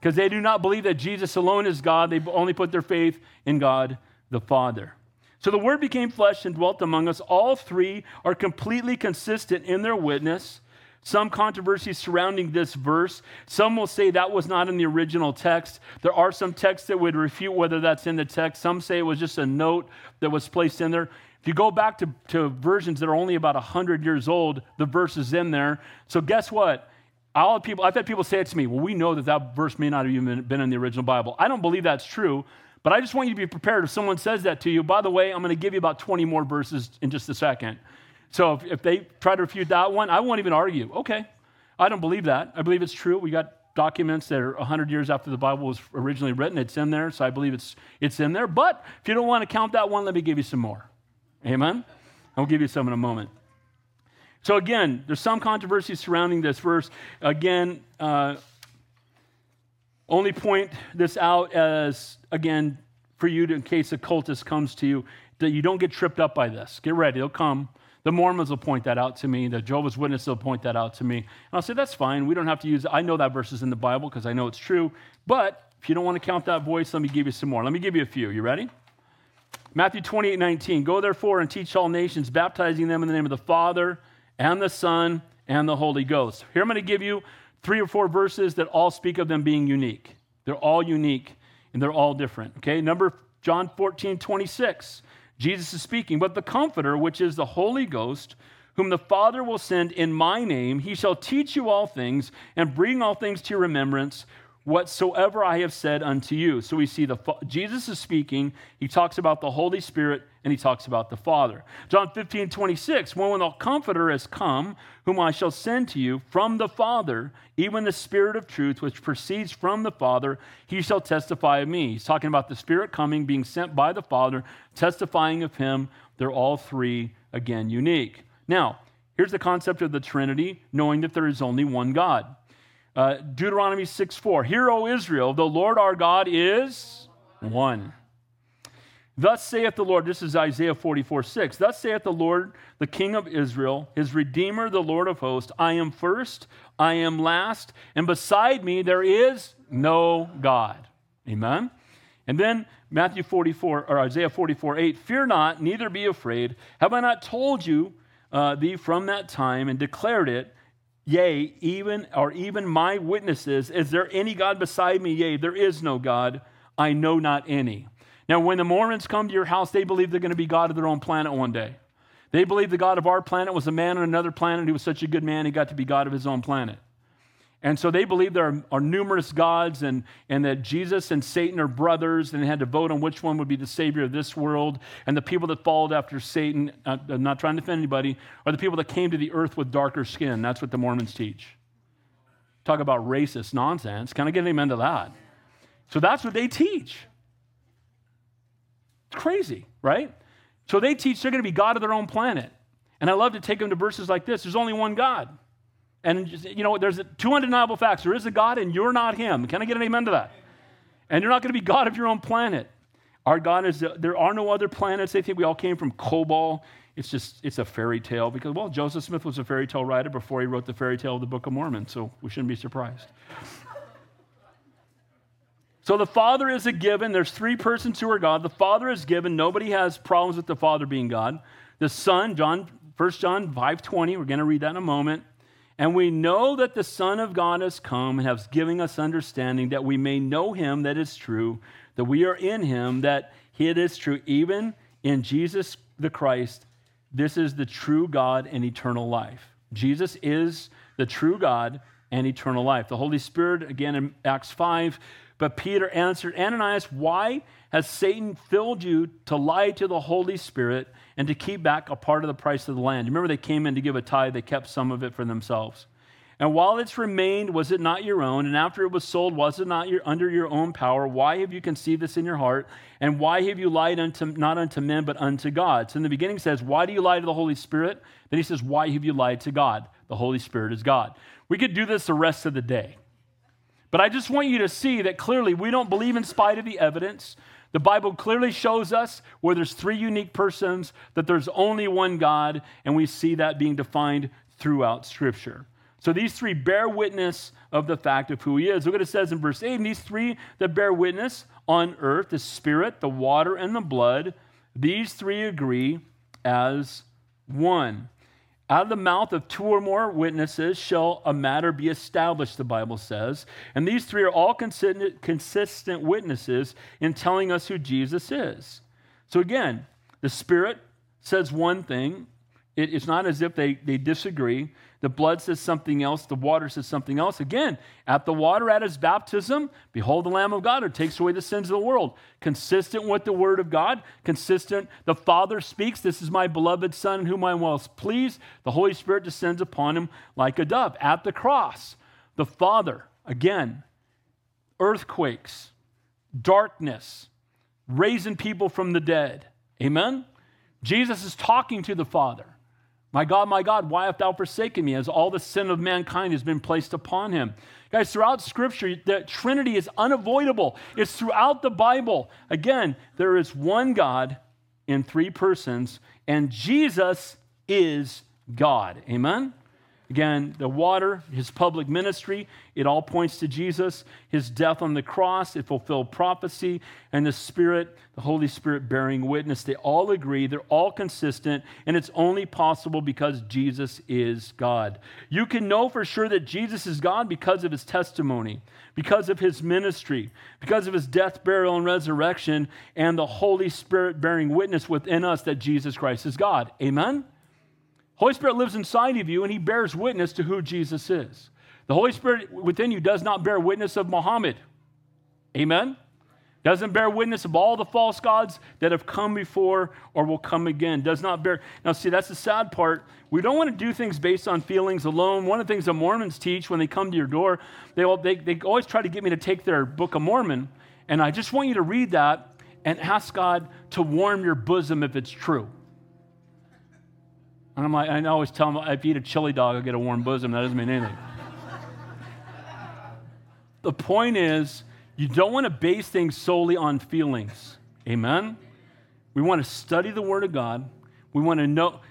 because they do not believe that Jesus alone is God. They only put their faith in God the Father. So the Word became flesh and dwelt among us. All three are completely consistent in their witness. Some controversy surrounding this verse. Some will say that was not in the original text. There are some texts that would refute whether that's in the text. Some say it was just a note that was placed in there. If you go back to, to versions that are only about 100 years old, the verse is in there. So guess what? All people, I've had people say it to me, well, we know that that verse may not have even been in the original Bible. I don't believe that's true, but I just want you to be prepared if someone says that to you. By the way, I'm going to give you about 20 more verses in just a second. So if, if they try to refute that one, I won't even argue. Okay, I don't believe that. I believe it's true. We got documents that are 100 years after the Bible was originally written. It's in there, so I believe it's, it's in there. But if you don't want to count that one, let me give you some more. Amen? I'll give you some in a moment. So, again, there's some controversy surrounding this verse. Again, uh, only point this out as, again, for you to, in case a cultist comes to you, that you don't get tripped up by this. Get ready, they'll come. The Mormons will point that out to me. The Jehovah's Witnesses will point that out to me. And I'll say, that's fine. We don't have to use it. I know that verse is in the Bible because I know it's true. But if you don't want to count that voice, let me give you some more. Let me give you a few. You ready? Matthew 28 19. Go therefore and teach all nations, baptizing them in the name of the Father and the Son and the Holy Ghost. Here I'm going to give you three or four verses that all speak of them being unique. They're all unique and they're all different. Okay, number John 14 26. Jesus is speaking, but the Comforter, which is the Holy Ghost, whom the Father will send in my name, he shall teach you all things and bring all things to your remembrance whatsoever I have said unto you. So we see the Jesus is speaking. He talks about the Holy Spirit and he talks about the Father. John 15, 26, when the Comforter has come, whom I shall send to you from the Father, even the Spirit of truth, which proceeds from the Father, he shall testify of me. He's talking about the Spirit coming, being sent by the Father, testifying of him. They're all three, again, unique. Now, here's the concept of the Trinity, knowing that there is only one God. Uh, Deuteronomy 6 4. Hear, O Israel, the Lord our God is one. Thus saith the Lord, this is Isaiah 44 6. Thus saith the Lord, the King of Israel, his Redeemer, the Lord of hosts I am first, I am last, and beside me there is no God. Amen. And then Matthew 44, or Isaiah 44 8. Fear not, neither be afraid. Have I not told you uh, thee from that time and declared it? Yea, even or even my witnesses, is there any God beside me? Yea, there is no God. I know not any. Now, when the Mormons come to your house, they believe they're going to be God of their own planet one day. They believe the God of our planet was a man on another planet who was such a good man, he got to be God of his own planet. And so they believe there are, are, numerous gods and, and that Jesus and Satan are brothers, and they had to vote on which one would be the savior of this world. And the people that followed after Satan, uh, I'm not trying to offend anybody, are the people that came to the earth with darker skin. That's what the Mormons teach. Talk about racist nonsense. Can I get an amen to that? So that's what they teach. It's crazy, right? So they teach they're going to be God of their own planet. And I love to take them to verses like this there's only one God. And, you know, there's two undeniable facts. There is a God, and you're not Him. Can I get an amen to that? And you're not going to be God of your own planet. Our God is, uh, there are no other planets. They think we all came from Kolob. It's just, it's a fairy tale because, well, Joseph Smith was a fairy tale writer before he wrote the fairy tale of the Book of Mormon, so we shouldn't be surprised. so the Father is a given. There's three persons who are God. The Father is given. Nobody has problems with the Father being God. The Son, John, 1 John 5.20, we're going to read that in a moment. And we know that the Son of God has come and has given us understanding that we may know him that is true, that we are in him, that it is true, even in Jesus the Christ. This is the true God and eternal life. Jesus is the true God and eternal life. The Holy Spirit, again in Acts 5, but Peter answered, Ananias, why has Satan filled you to lie to the Holy Spirit and to keep back a part of the price of the land? Remember, they came in to give a tithe, they kept some of it for themselves. And while it's remained, was it not your own? And after it was sold, was it not your, under your own power? Why have you conceived this in your heart? And why have you lied unto, not unto men, but unto God? So in the beginning says, Why do you lie to the Holy Spirit? Then he says, Why have you lied to God? The Holy Spirit is God. We could do this the rest of the day. But I just want you to see that clearly we don't believe in spite of the evidence. The Bible clearly shows us where there's three unique persons, that there's only one God, and we see that being defined throughout Scripture. So these three bear witness of the fact of who he is. Look what it says in verse 8. And these three that bear witness on earth, the spirit, the water, and the blood, these three agree as one. Out of the mouth of two or more witnesses shall a matter be established, the Bible says. And these three are all consistent, witnesses in telling us who Jesus is. So again, the Spirit says one thing, it, it's not as if they, they disagree. The blood says something else, the water says something else. Again, at the water at his baptism, behold the Lamb of God who takes away the sins of the world. Consistent with the word of God, consistent. The Father speaks, This is my beloved Son in whom I am well pleased. The Holy Spirit descends upon him like a dove. At the cross, the Father, again, earthquakes, darkness, raising people from the dead. Amen? Jesus is talking to the Father. My God, my God, why hast thou forsaken me? As all the sin of mankind has been placed upon him. Guys, throughout Scripture, the Trinity is unavoidable. It's throughout the Bible. Again, there is one God in three persons, and Jesus is God. Amen? Again, the water, his public ministry, it all points to Jesus. His death on the cross, it fulfilled prophecy. And the Spirit, the Holy Spirit bearing witness. They all agree, they're all consistent, and it's only possible because Jesus is God. You can know for sure that Jesus is God because of his testimony, because of his ministry, because of his death, burial, and resurrection, and the Holy Spirit bearing witness within us that Jesus Christ is God. Amen? Holy Spirit lives inside of you and he bears witness to who Jesus is. The Holy Spirit within you does not bear witness of Muhammad. Amen? Doesn't bear witness of all the false gods that have come before or will come again. Does not bear. Now, see, that's the sad part. We don't want to do things based on feelings alone. One of the things the Mormons teach when they come to your door, they, they, they always try to get me to take their Book of Mormon. And I just want you to read that and ask God to warm your bosom if it's true. And I'm like, I always tell them, if you eat a chili dog, I'll get a warm bosom. That doesn't mean anything. the point is, you don't want to base things solely on feelings. Amen? We want to study the Word of God. We want to know.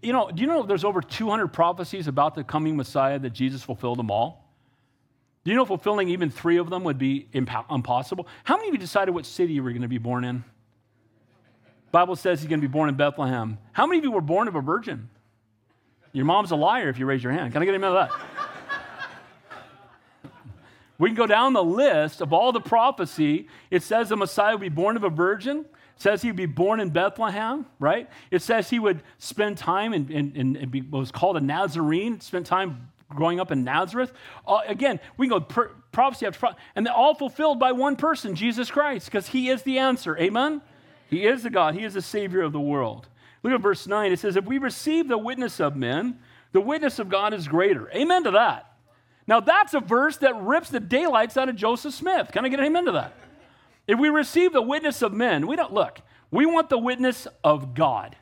You know, do you know there's over 200 prophecies about the coming Messiah that Jesus fulfilled them all? Do you know fulfilling even three of them would be impo- impossible? How many of you decided what city you were going to be born in? Bible says he's going to be born in Bethlehem. How many of you were born of a virgin? Your mom's a liar if you raise your hand. Can I get a minute of that? we can go down the list of all the prophecy. It says the Messiah would be born of a virgin. It says he'd be born in Bethlehem, right? It says he would spend time in, in, in, in what was called a Nazarene, spent time growing up in Nazareth. Uh, again, we can go prophecy after prophecy, and they're all fulfilled by one person, Jesus Christ, because he is the answer. Amen? He is the God, He is the Savior of the world. Look at verse 9. It says, If we receive the witness of men, the witness of God is greater. Amen to that. Now, that's a verse that rips the daylights out of Joseph Smith. Can I get an amen to that? If we receive the witness of men, we don't look, we want the witness of God.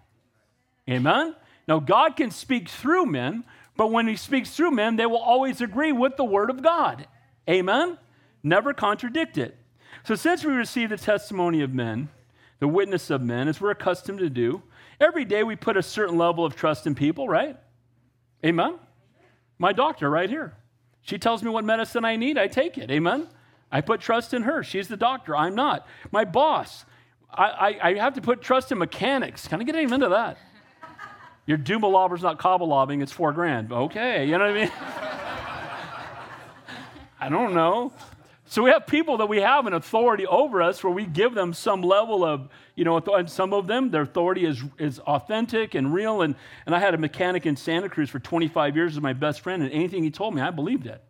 Amen? Now, God can speak through men, but when He speaks through men, they will always agree with the Word of God. Amen? Never contradict it. So, since we receive the testimony of men, the witness of men, as we're accustomed to do. Every day we put a certain level of trust in people, right? Amen? My doctor right here. She tells me what medicine I need, I take it. Amen? I put trust in her. She's the doctor, I'm not. My boss, I, I, I have to put trust in mechanics. Can I get amen to that? Your is not cobble lobbing, it's four grand. Okay, you know what I mean? I don't know. So we have people that we have an authority over us where we give them some level of, you know, and some of them, their authority is, is authentic and real. And, and I had a mechanic in Santa Cruz for 25 years as my best friend, and anything he told me, I believed it.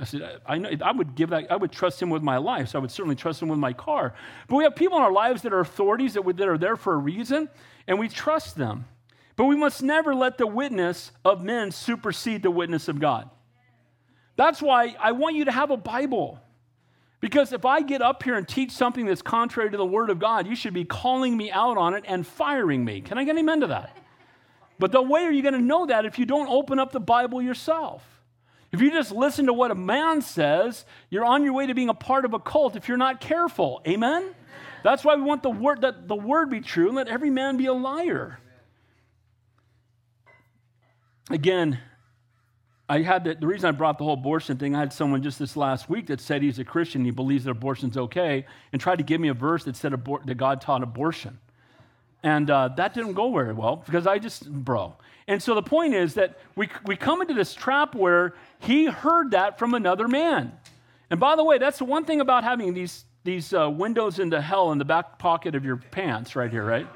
I said, I, know, I would give that, I would trust him with my life, so I would certainly trust him with my car. But we have people in our lives that are authorities that, that are there for a reason, and we trust them. But we must never let the witness of men supersede the witness of God. That's why I want you to have a Bible. Because if I get up here and teach something that's contrary to the Word of God, you should be calling me out on it and firing me. Can I get amen to that? But the way are you going to know that if you don't open up the Bible yourself? If you just listen to what a man says, you're on your way to being a part of a cult if you're not careful. Amen? That's why we want the word that the word be true and let every man be a liar. Again, I had the, the reason I brought the whole abortion thing, I had someone just this last week that said he's a Christian, he believes that abortion's okay, and tried to give me a verse that said abor- that God taught abortion. And uh, that didn't go very well because I just, bro. And so the point is that we, we come into this trap where he heard that from another man. And by the way, that's the one thing about having these, these uh, windows into hell in the back pocket of your pants right here, right?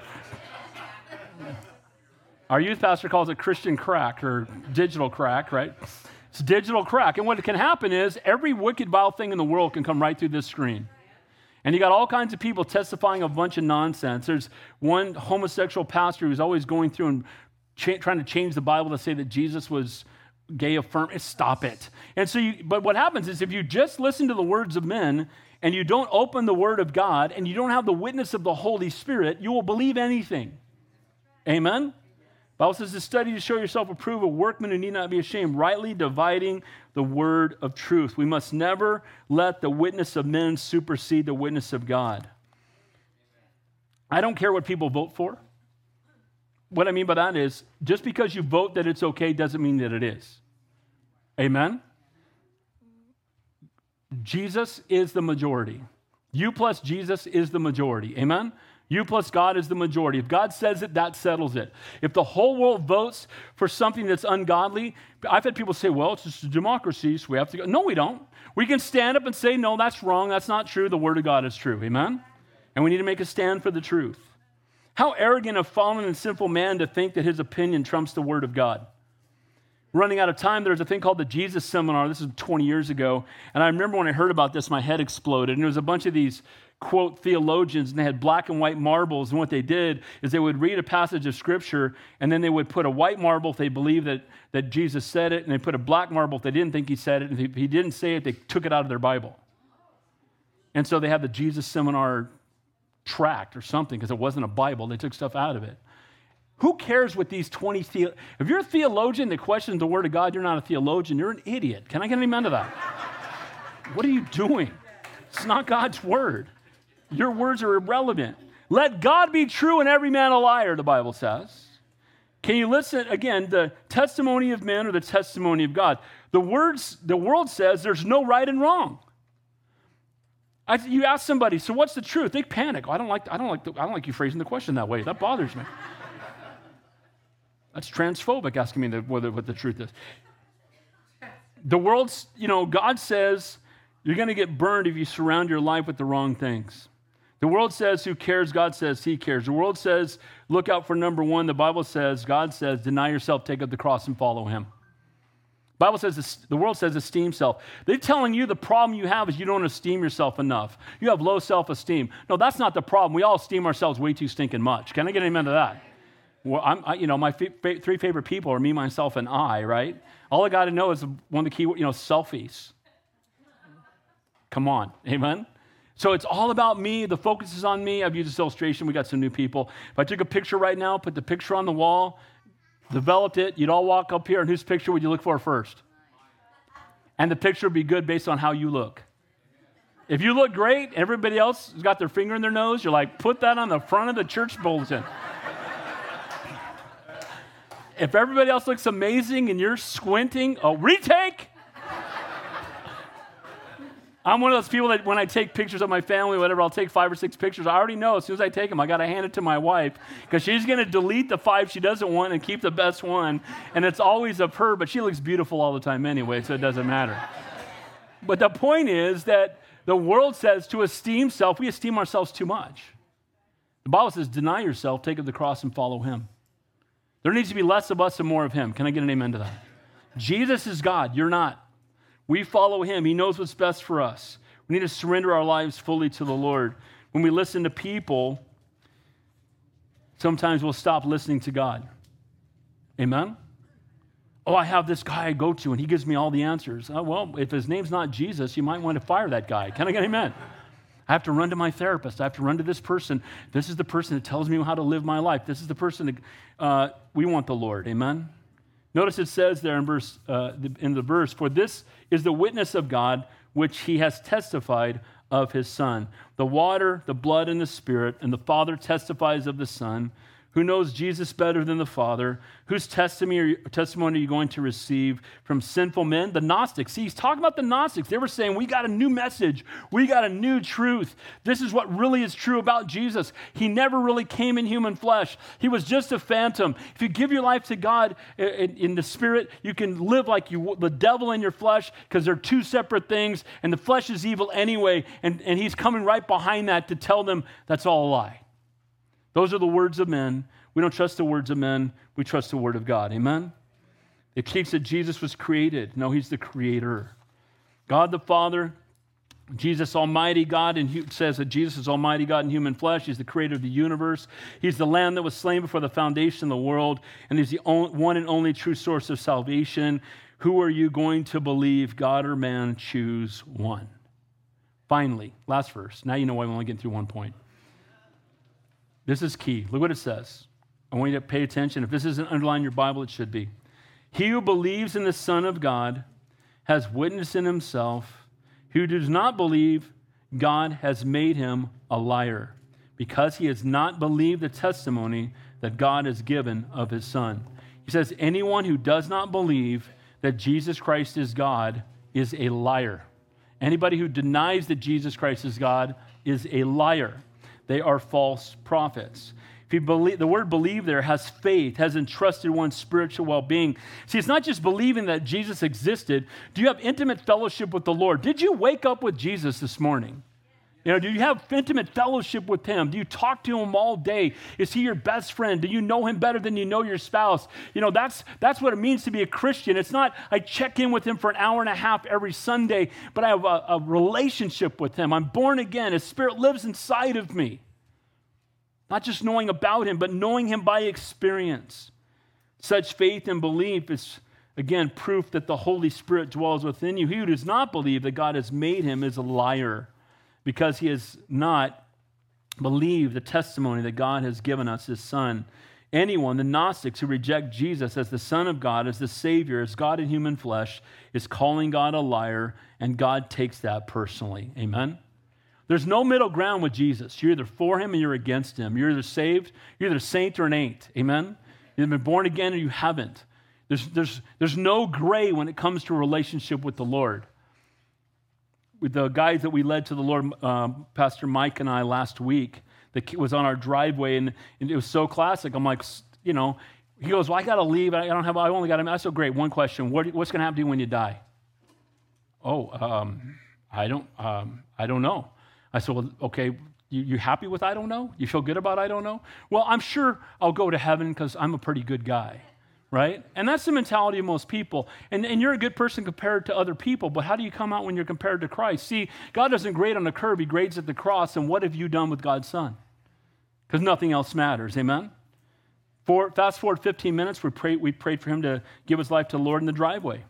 Our youth pastor calls it Christian crack or digital crack, right? It's digital crack. And what can happen is every wicked, vile thing in the world can come right through this screen. And you got all kinds of people testifying a bunch of nonsense. There's one homosexual pastor who's always going through and cha- trying to change the Bible to say that Jesus was gay affirm. Stop it. And so, you, but what happens is if you just listen to the words of men and you don't open the Word of God and you don't have the witness of the Holy Spirit, you will believe anything. Amen. Bible says to study to show yourself approved, a workman who need not be ashamed, rightly dividing the word of truth. We must never let the witness of men supersede the witness of God. I don't care what people vote for. What I mean by that is just because you vote that it's okay doesn't mean that it is. Amen? Jesus is the majority. You plus Jesus is the majority. Amen? You plus God is the majority. If God says it, that settles it. If the whole world votes for something that's ungodly, I've had people say, well, it's just a democracy, so we have to go. No, we don't. We can stand up and say, no, that's wrong. That's not true. The Word of God is true. Amen? And we need to make a stand for the truth. How arrogant of fallen and sinful man to think that his opinion trumps the Word of God. Running out of time, there was a thing called the Jesus Seminar. This is 20 years ago. And I remember when I heard about this, my head exploded. And there was a bunch of these quote theologians and they had black and white marbles and what they did is they would read a passage of scripture and then they would put a white marble if they believed that, that jesus said it and they put a black marble if they didn't think he said it and if he didn't say it they took it out of their bible and so they had the jesus seminar tract or something because it wasn't a bible they took stuff out of it who cares what these 20 the- if you're a theologian that questions the word of god you're not a theologian you're an idiot can i get an amen to that what are you doing it's not god's word your words are irrelevant. Let God be true and every man a liar, the Bible says. Can you listen again? The testimony of men or the testimony of God? The words, the world says there's no right and wrong. I, you ask somebody, so what's the truth? They panic. Oh, I don't like, I don't like, the, I don't like you phrasing the question that way. That bothers me. That's transphobic, asking me the, whether, what the truth is. The world's, you know, God says you're going to get burned if you surround your life with the wrong things. The world says, Who cares? God says, He cares. The world says, Look out for number one. The Bible says, God says, Deny yourself, take up the cross, and follow Him. The Bible says, the world says, esteem self. They're telling you the problem you have is you don't esteem yourself enough. You have low self esteem. No, that's not the problem. We all esteem ourselves way too stinking much. Can I get an amen to that? Well, I'm, I, you know, my f- three favorite people are me, myself, and I, right? All I got to know is one of the key, you know, selfies. Come on, amen? So it's all about me. The focus is on me. I've used this illustration. We got some new people. If I took a picture right now, put the picture on the wall, developed it, you'd all walk up here, and whose picture would you look for first? And the picture would be good based on how you look. If you look great, everybody else has got their finger in their nose, you're like, put that on the front of the church bulletin. If everybody else looks amazing and you're squinting, a retake. I'm one of those people that when I take pictures of my family, whatever, I'll take five or six pictures. I already know as soon as I take them, I got to hand it to my wife because she's going to delete the five she doesn't want and keep the best one. And it's always of her, but she looks beautiful all the time anyway, so it doesn't matter. But the point is that the world says to esteem self, we esteem ourselves too much. The Bible says, deny yourself, take up the cross, and follow him. There needs to be less of us and more of him. Can I get an amen to that? Jesus is God, you're not. We follow him. He knows what's best for us. We need to surrender our lives fully to the Lord. When we listen to people, sometimes we'll stop listening to God. Amen? Oh, I have this guy I go to and he gives me all the answers. Oh, well, if his name's not Jesus, you might want to fire that guy. Can I get an amen? I have to run to my therapist. I have to run to this person. This is the person that tells me how to live my life. This is the person that uh, we want the Lord. Amen? Notice it says there in, verse, uh, in the verse, For this is the witness of God which he has testified of his Son. The water, the blood, and the Spirit, and the Father testifies of the Son, who knows Jesus better than the Father? Whose testimony are, you, testimony are you going to receive from sinful men? The Gnostics. See, he's talking about the Gnostics. They were saying, We got a new message. We got a new truth. This is what really is true about Jesus. He never really came in human flesh, he was just a phantom. If you give your life to God in, in the Spirit, you can live like you, the devil in your flesh because they're two separate things, and the flesh is evil anyway. And, and he's coming right behind that to tell them that's all a lie. Those are the words of men. We don't trust the words of men, we trust the word of God. Amen? It teaches that Jesus was created. No, he's the creator. God the Father, Jesus Almighty God, and says that Jesus is Almighty God in human flesh. He's the creator of the universe. He's the Lamb that was slain before the foundation of the world, and He's the one and only true source of salvation. Who are you going to believe, God or man? Choose one. Finally, last verse. Now you know why I'm only getting through one point. This is key. Look what it says. I want you to pay attention. If this isn't underlined in your Bible, it should be. He who believes in the Son of God has witness in himself. Who does not believe, God has made him a liar, because he has not believed the testimony that God has given of his Son. He says, Anyone who does not believe that Jesus Christ is God is a liar. Anybody who denies that Jesus Christ is God is a liar. They are false prophets. If you believe, the word believe there has faith, has entrusted one's spiritual well being. See, it's not just believing that Jesus existed. Do you have intimate fellowship with the Lord? Did you wake up with Jesus this morning? You know, do you have intimate fellowship with him? Do you talk to him all day? Is he your best friend? Do you know him better than you know your spouse? You know, that's that's what it means to be a Christian. It's not I check in with him for an hour and a half every Sunday, but I have a, a relationship with him. I'm born again. His spirit lives inside of me. Not just knowing about him, but knowing him by experience. Such faith and belief is again proof that the Holy Spirit dwells within you. He who does not believe that God has made him is a liar because he has not believed the testimony that God has given us, his Son. Anyone, the Gnostics who reject Jesus as the Son of God, as the Savior, as God in human flesh, is calling God a liar, and God takes that personally. Amen? There's no middle ground with Jesus. You're either for him or you're against him. You're either saved, you're either saint or an ain't. Amen? You've been born again or you haven't. There's, there's, there's no gray when it comes to a relationship with the Lord the guys that we led to the Lord, um, Pastor Mike and I last week, that was on our driveway, and, and, it was so classic. I'm like, you know, he goes, "Well, I got to leave. I don't have. I only got." I said, "Great. One question: what, What's going to happen to you when you die?" Oh, um, I don't. Um, I don't know. I said, "Well, okay. You, you happy with I don't know? You feel good about I don't know? Well, I'm sure I'll go to heaven because I'm a pretty good guy." Right? And that's the mentality of most people. And, and you're a good person compared to other people, but how do you come out when you're compared to Christ? See, God doesn't grade on the curve, He grades at the cross. And what have you done with God's Son? Because nothing else matters. Amen? For, fast forward 15 minutes, we prayed, we prayed for Him to give His life to the Lord in the driveway.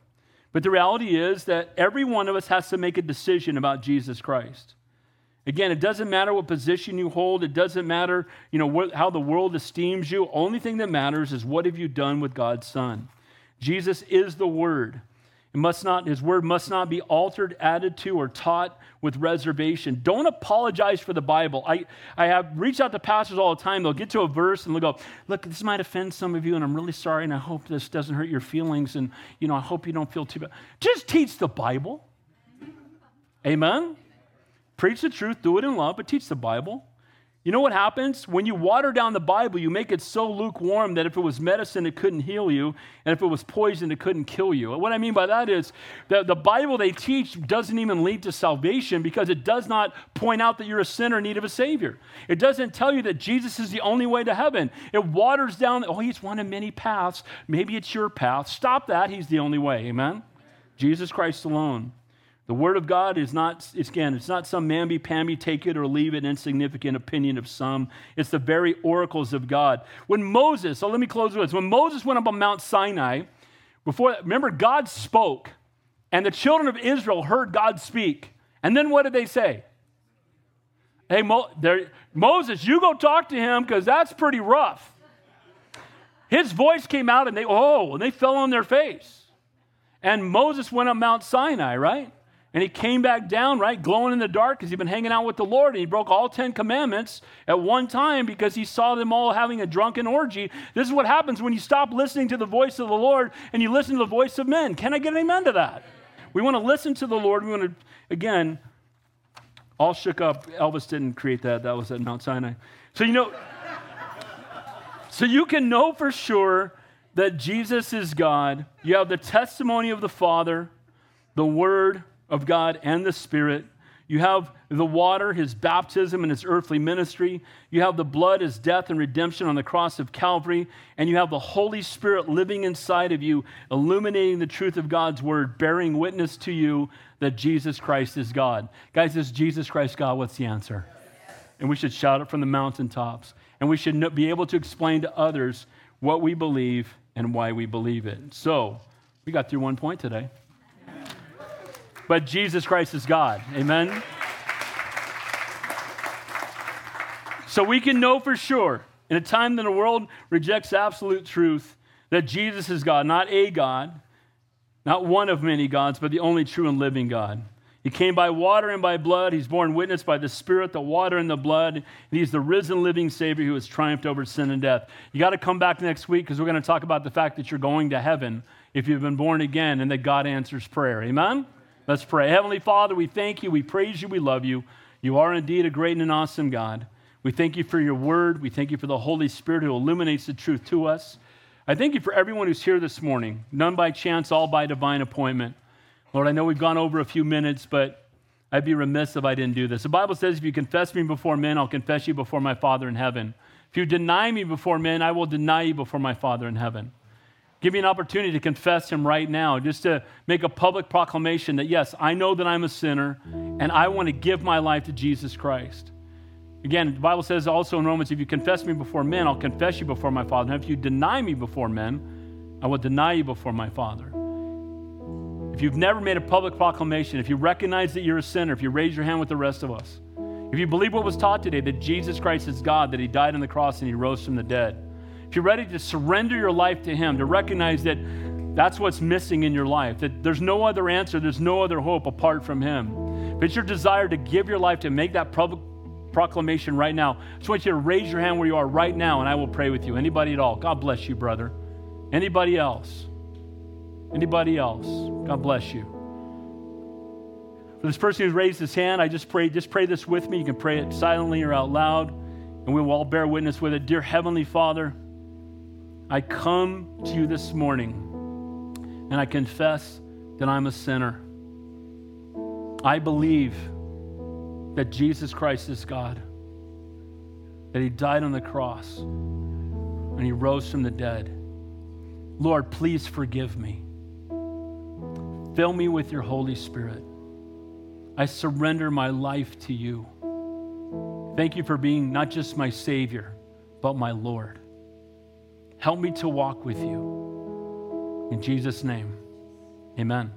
But the reality is that every one of us has to make a decision about Jesus Christ. Again, it doesn't matter what position you hold. It doesn't matter, you know, what, how the world esteems you. Only thing that matters is what have you done with God's Son. Jesus is the Word. It must not, his word must not be altered, added to, or taught with reservation. Don't apologize for the Bible. I, I have reached out to pastors all the time. They'll get to a verse and they'll go, Look, this might offend some of you, and I'm really sorry, and I hope this doesn't hurt your feelings, and you know, I hope you don't feel too bad. Just teach the Bible. Amen. Preach the truth, do it in love, but teach the Bible. You know what happens? When you water down the Bible, you make it so lukewarm that if it was medicine, it couldn't heal you, and if it was poison, it couldn't kill you. What I mean by that is that the Bible they teach doesn't even lead to salvation because it does not point out that you're a sinner in need of a Savior. It doesn't tell you that Jesus is the only way to heaven. It waters down, oh, he's one of many paths. Maybe it's your path. Stop that. He's the only way. Amen? Jesus Christ alone. The Word of God is not, again, it's not some mamby-pamby, take it or leave it, insignificant opinion of some. It's the very oracles of God. When Moses, so let me close with this. When Moses went up on Mount Sinai, before, remember, God spoke, and the children of Israel heard God speak. And then what did they say? Hey, Mo, Moses, you go talk to him because that's pretty rough. His voice came out and they, oh, and they fell on their face. And Moses went up Mount Sinai, right? And he came back down, right, glowing in the dark because he'd been hanging out with the Lord. And he broke all 10 commandments at one time because he saw them all having a drunken orgy. This is what happens when you stop listening to the voice of the Lord and you listen to the voice of men. Can I get an amen to that? We want to listen to the Lord. We want to, again, all shook up. Elvis didn't create that. That was at Mount Sinai. So, you know, so you can know for sure that Jesus is God. You have the testimony of the Father, the Word of God, and the Spirit. You have the water, his baptism, and his earthly ministry. You have the blood, his death and redemption on the cross of Calvary. And you have the Holy Spirit living inside of you, illuminating the truth of God's word, bearing witness to you that Jesus Christ is God. Guys, is Jesus Christ God? What's the answer? And we should shout it from the mountaintops. And we should be able to explain to others what we believe and why we believe it. So, we got through one point today. But Jesus Christ is God. Amen. So we can know for sure, in a time that the world rejects absolute truth, that Jesus is God, not a God, not one of many gods, but the only true and living God. He came by water and by blood. He's borne witness by the Spirit, the water, and the blood. And he's the risen, living Savior who has triumphed over sin and death. You got to come back next week because we're going to talk about the fact that you're going to heaven if you've been born again and that God answers prayer. Amen? Let's pray. Heavenly Father, we thank you, we praise you, we love you. You are indeed a great and an awesome God. We thank you for your word. We thank you for the Holy Spirit who illuminates the truth to us. I thank you for everyone who's here this morning, none by chance, all by divine appointment. Lord, I know we've gone over a few minutes, but I'd be remiss if I didn't do this. The Bible says, if you confess me before men, I'll confess you before my Father in heaven. If you deny me before men, I will deny you before my Father in heaven. Give me an opportunity to confess him right now, just to make a public proclamation that, yes, I know that I'm a sinner and I want to give my life to Jesus Christ. Again, the Bible says also in Romans, if you confess me before men, I'll confess you before my Father. And if you deny me before men, I will deny you before my Father. If you've never made a public proclamation, if you recognize that you're a sinner, if you raise your hand with the rest of us, if you believe what was taught today, that Jesus Christ is God, that He died on the cross and He rose from the dead, if you're ready to surrender your life to Him, to recognize that that's what's missing in your life, that there's no other answer, there's no other hope apart from Him, if it's your desire to give your life to make that public proclamation right now, I just want you to raise your hand where you are right now and I will pray with you. Anybody at all? God bless you, brother. Anybody else? Anybody else? God bless you. For this person who's raised his hand, I just pray, just pray this with me. You can pray it silently or out loud, and we will all bear witness with it. Dear Heavenly Father, I come to you this morning and I confess that I'm a sinner. I believe that Jesus Christ is God, that He died on the cross and He rose from the dead. Lord, please forgive me. Fill me with your Holy Spirit. I surrender my life to you. Thank you for being not just my Savior, but my Lord. Help me to walk with you. In Jesus' name, amen.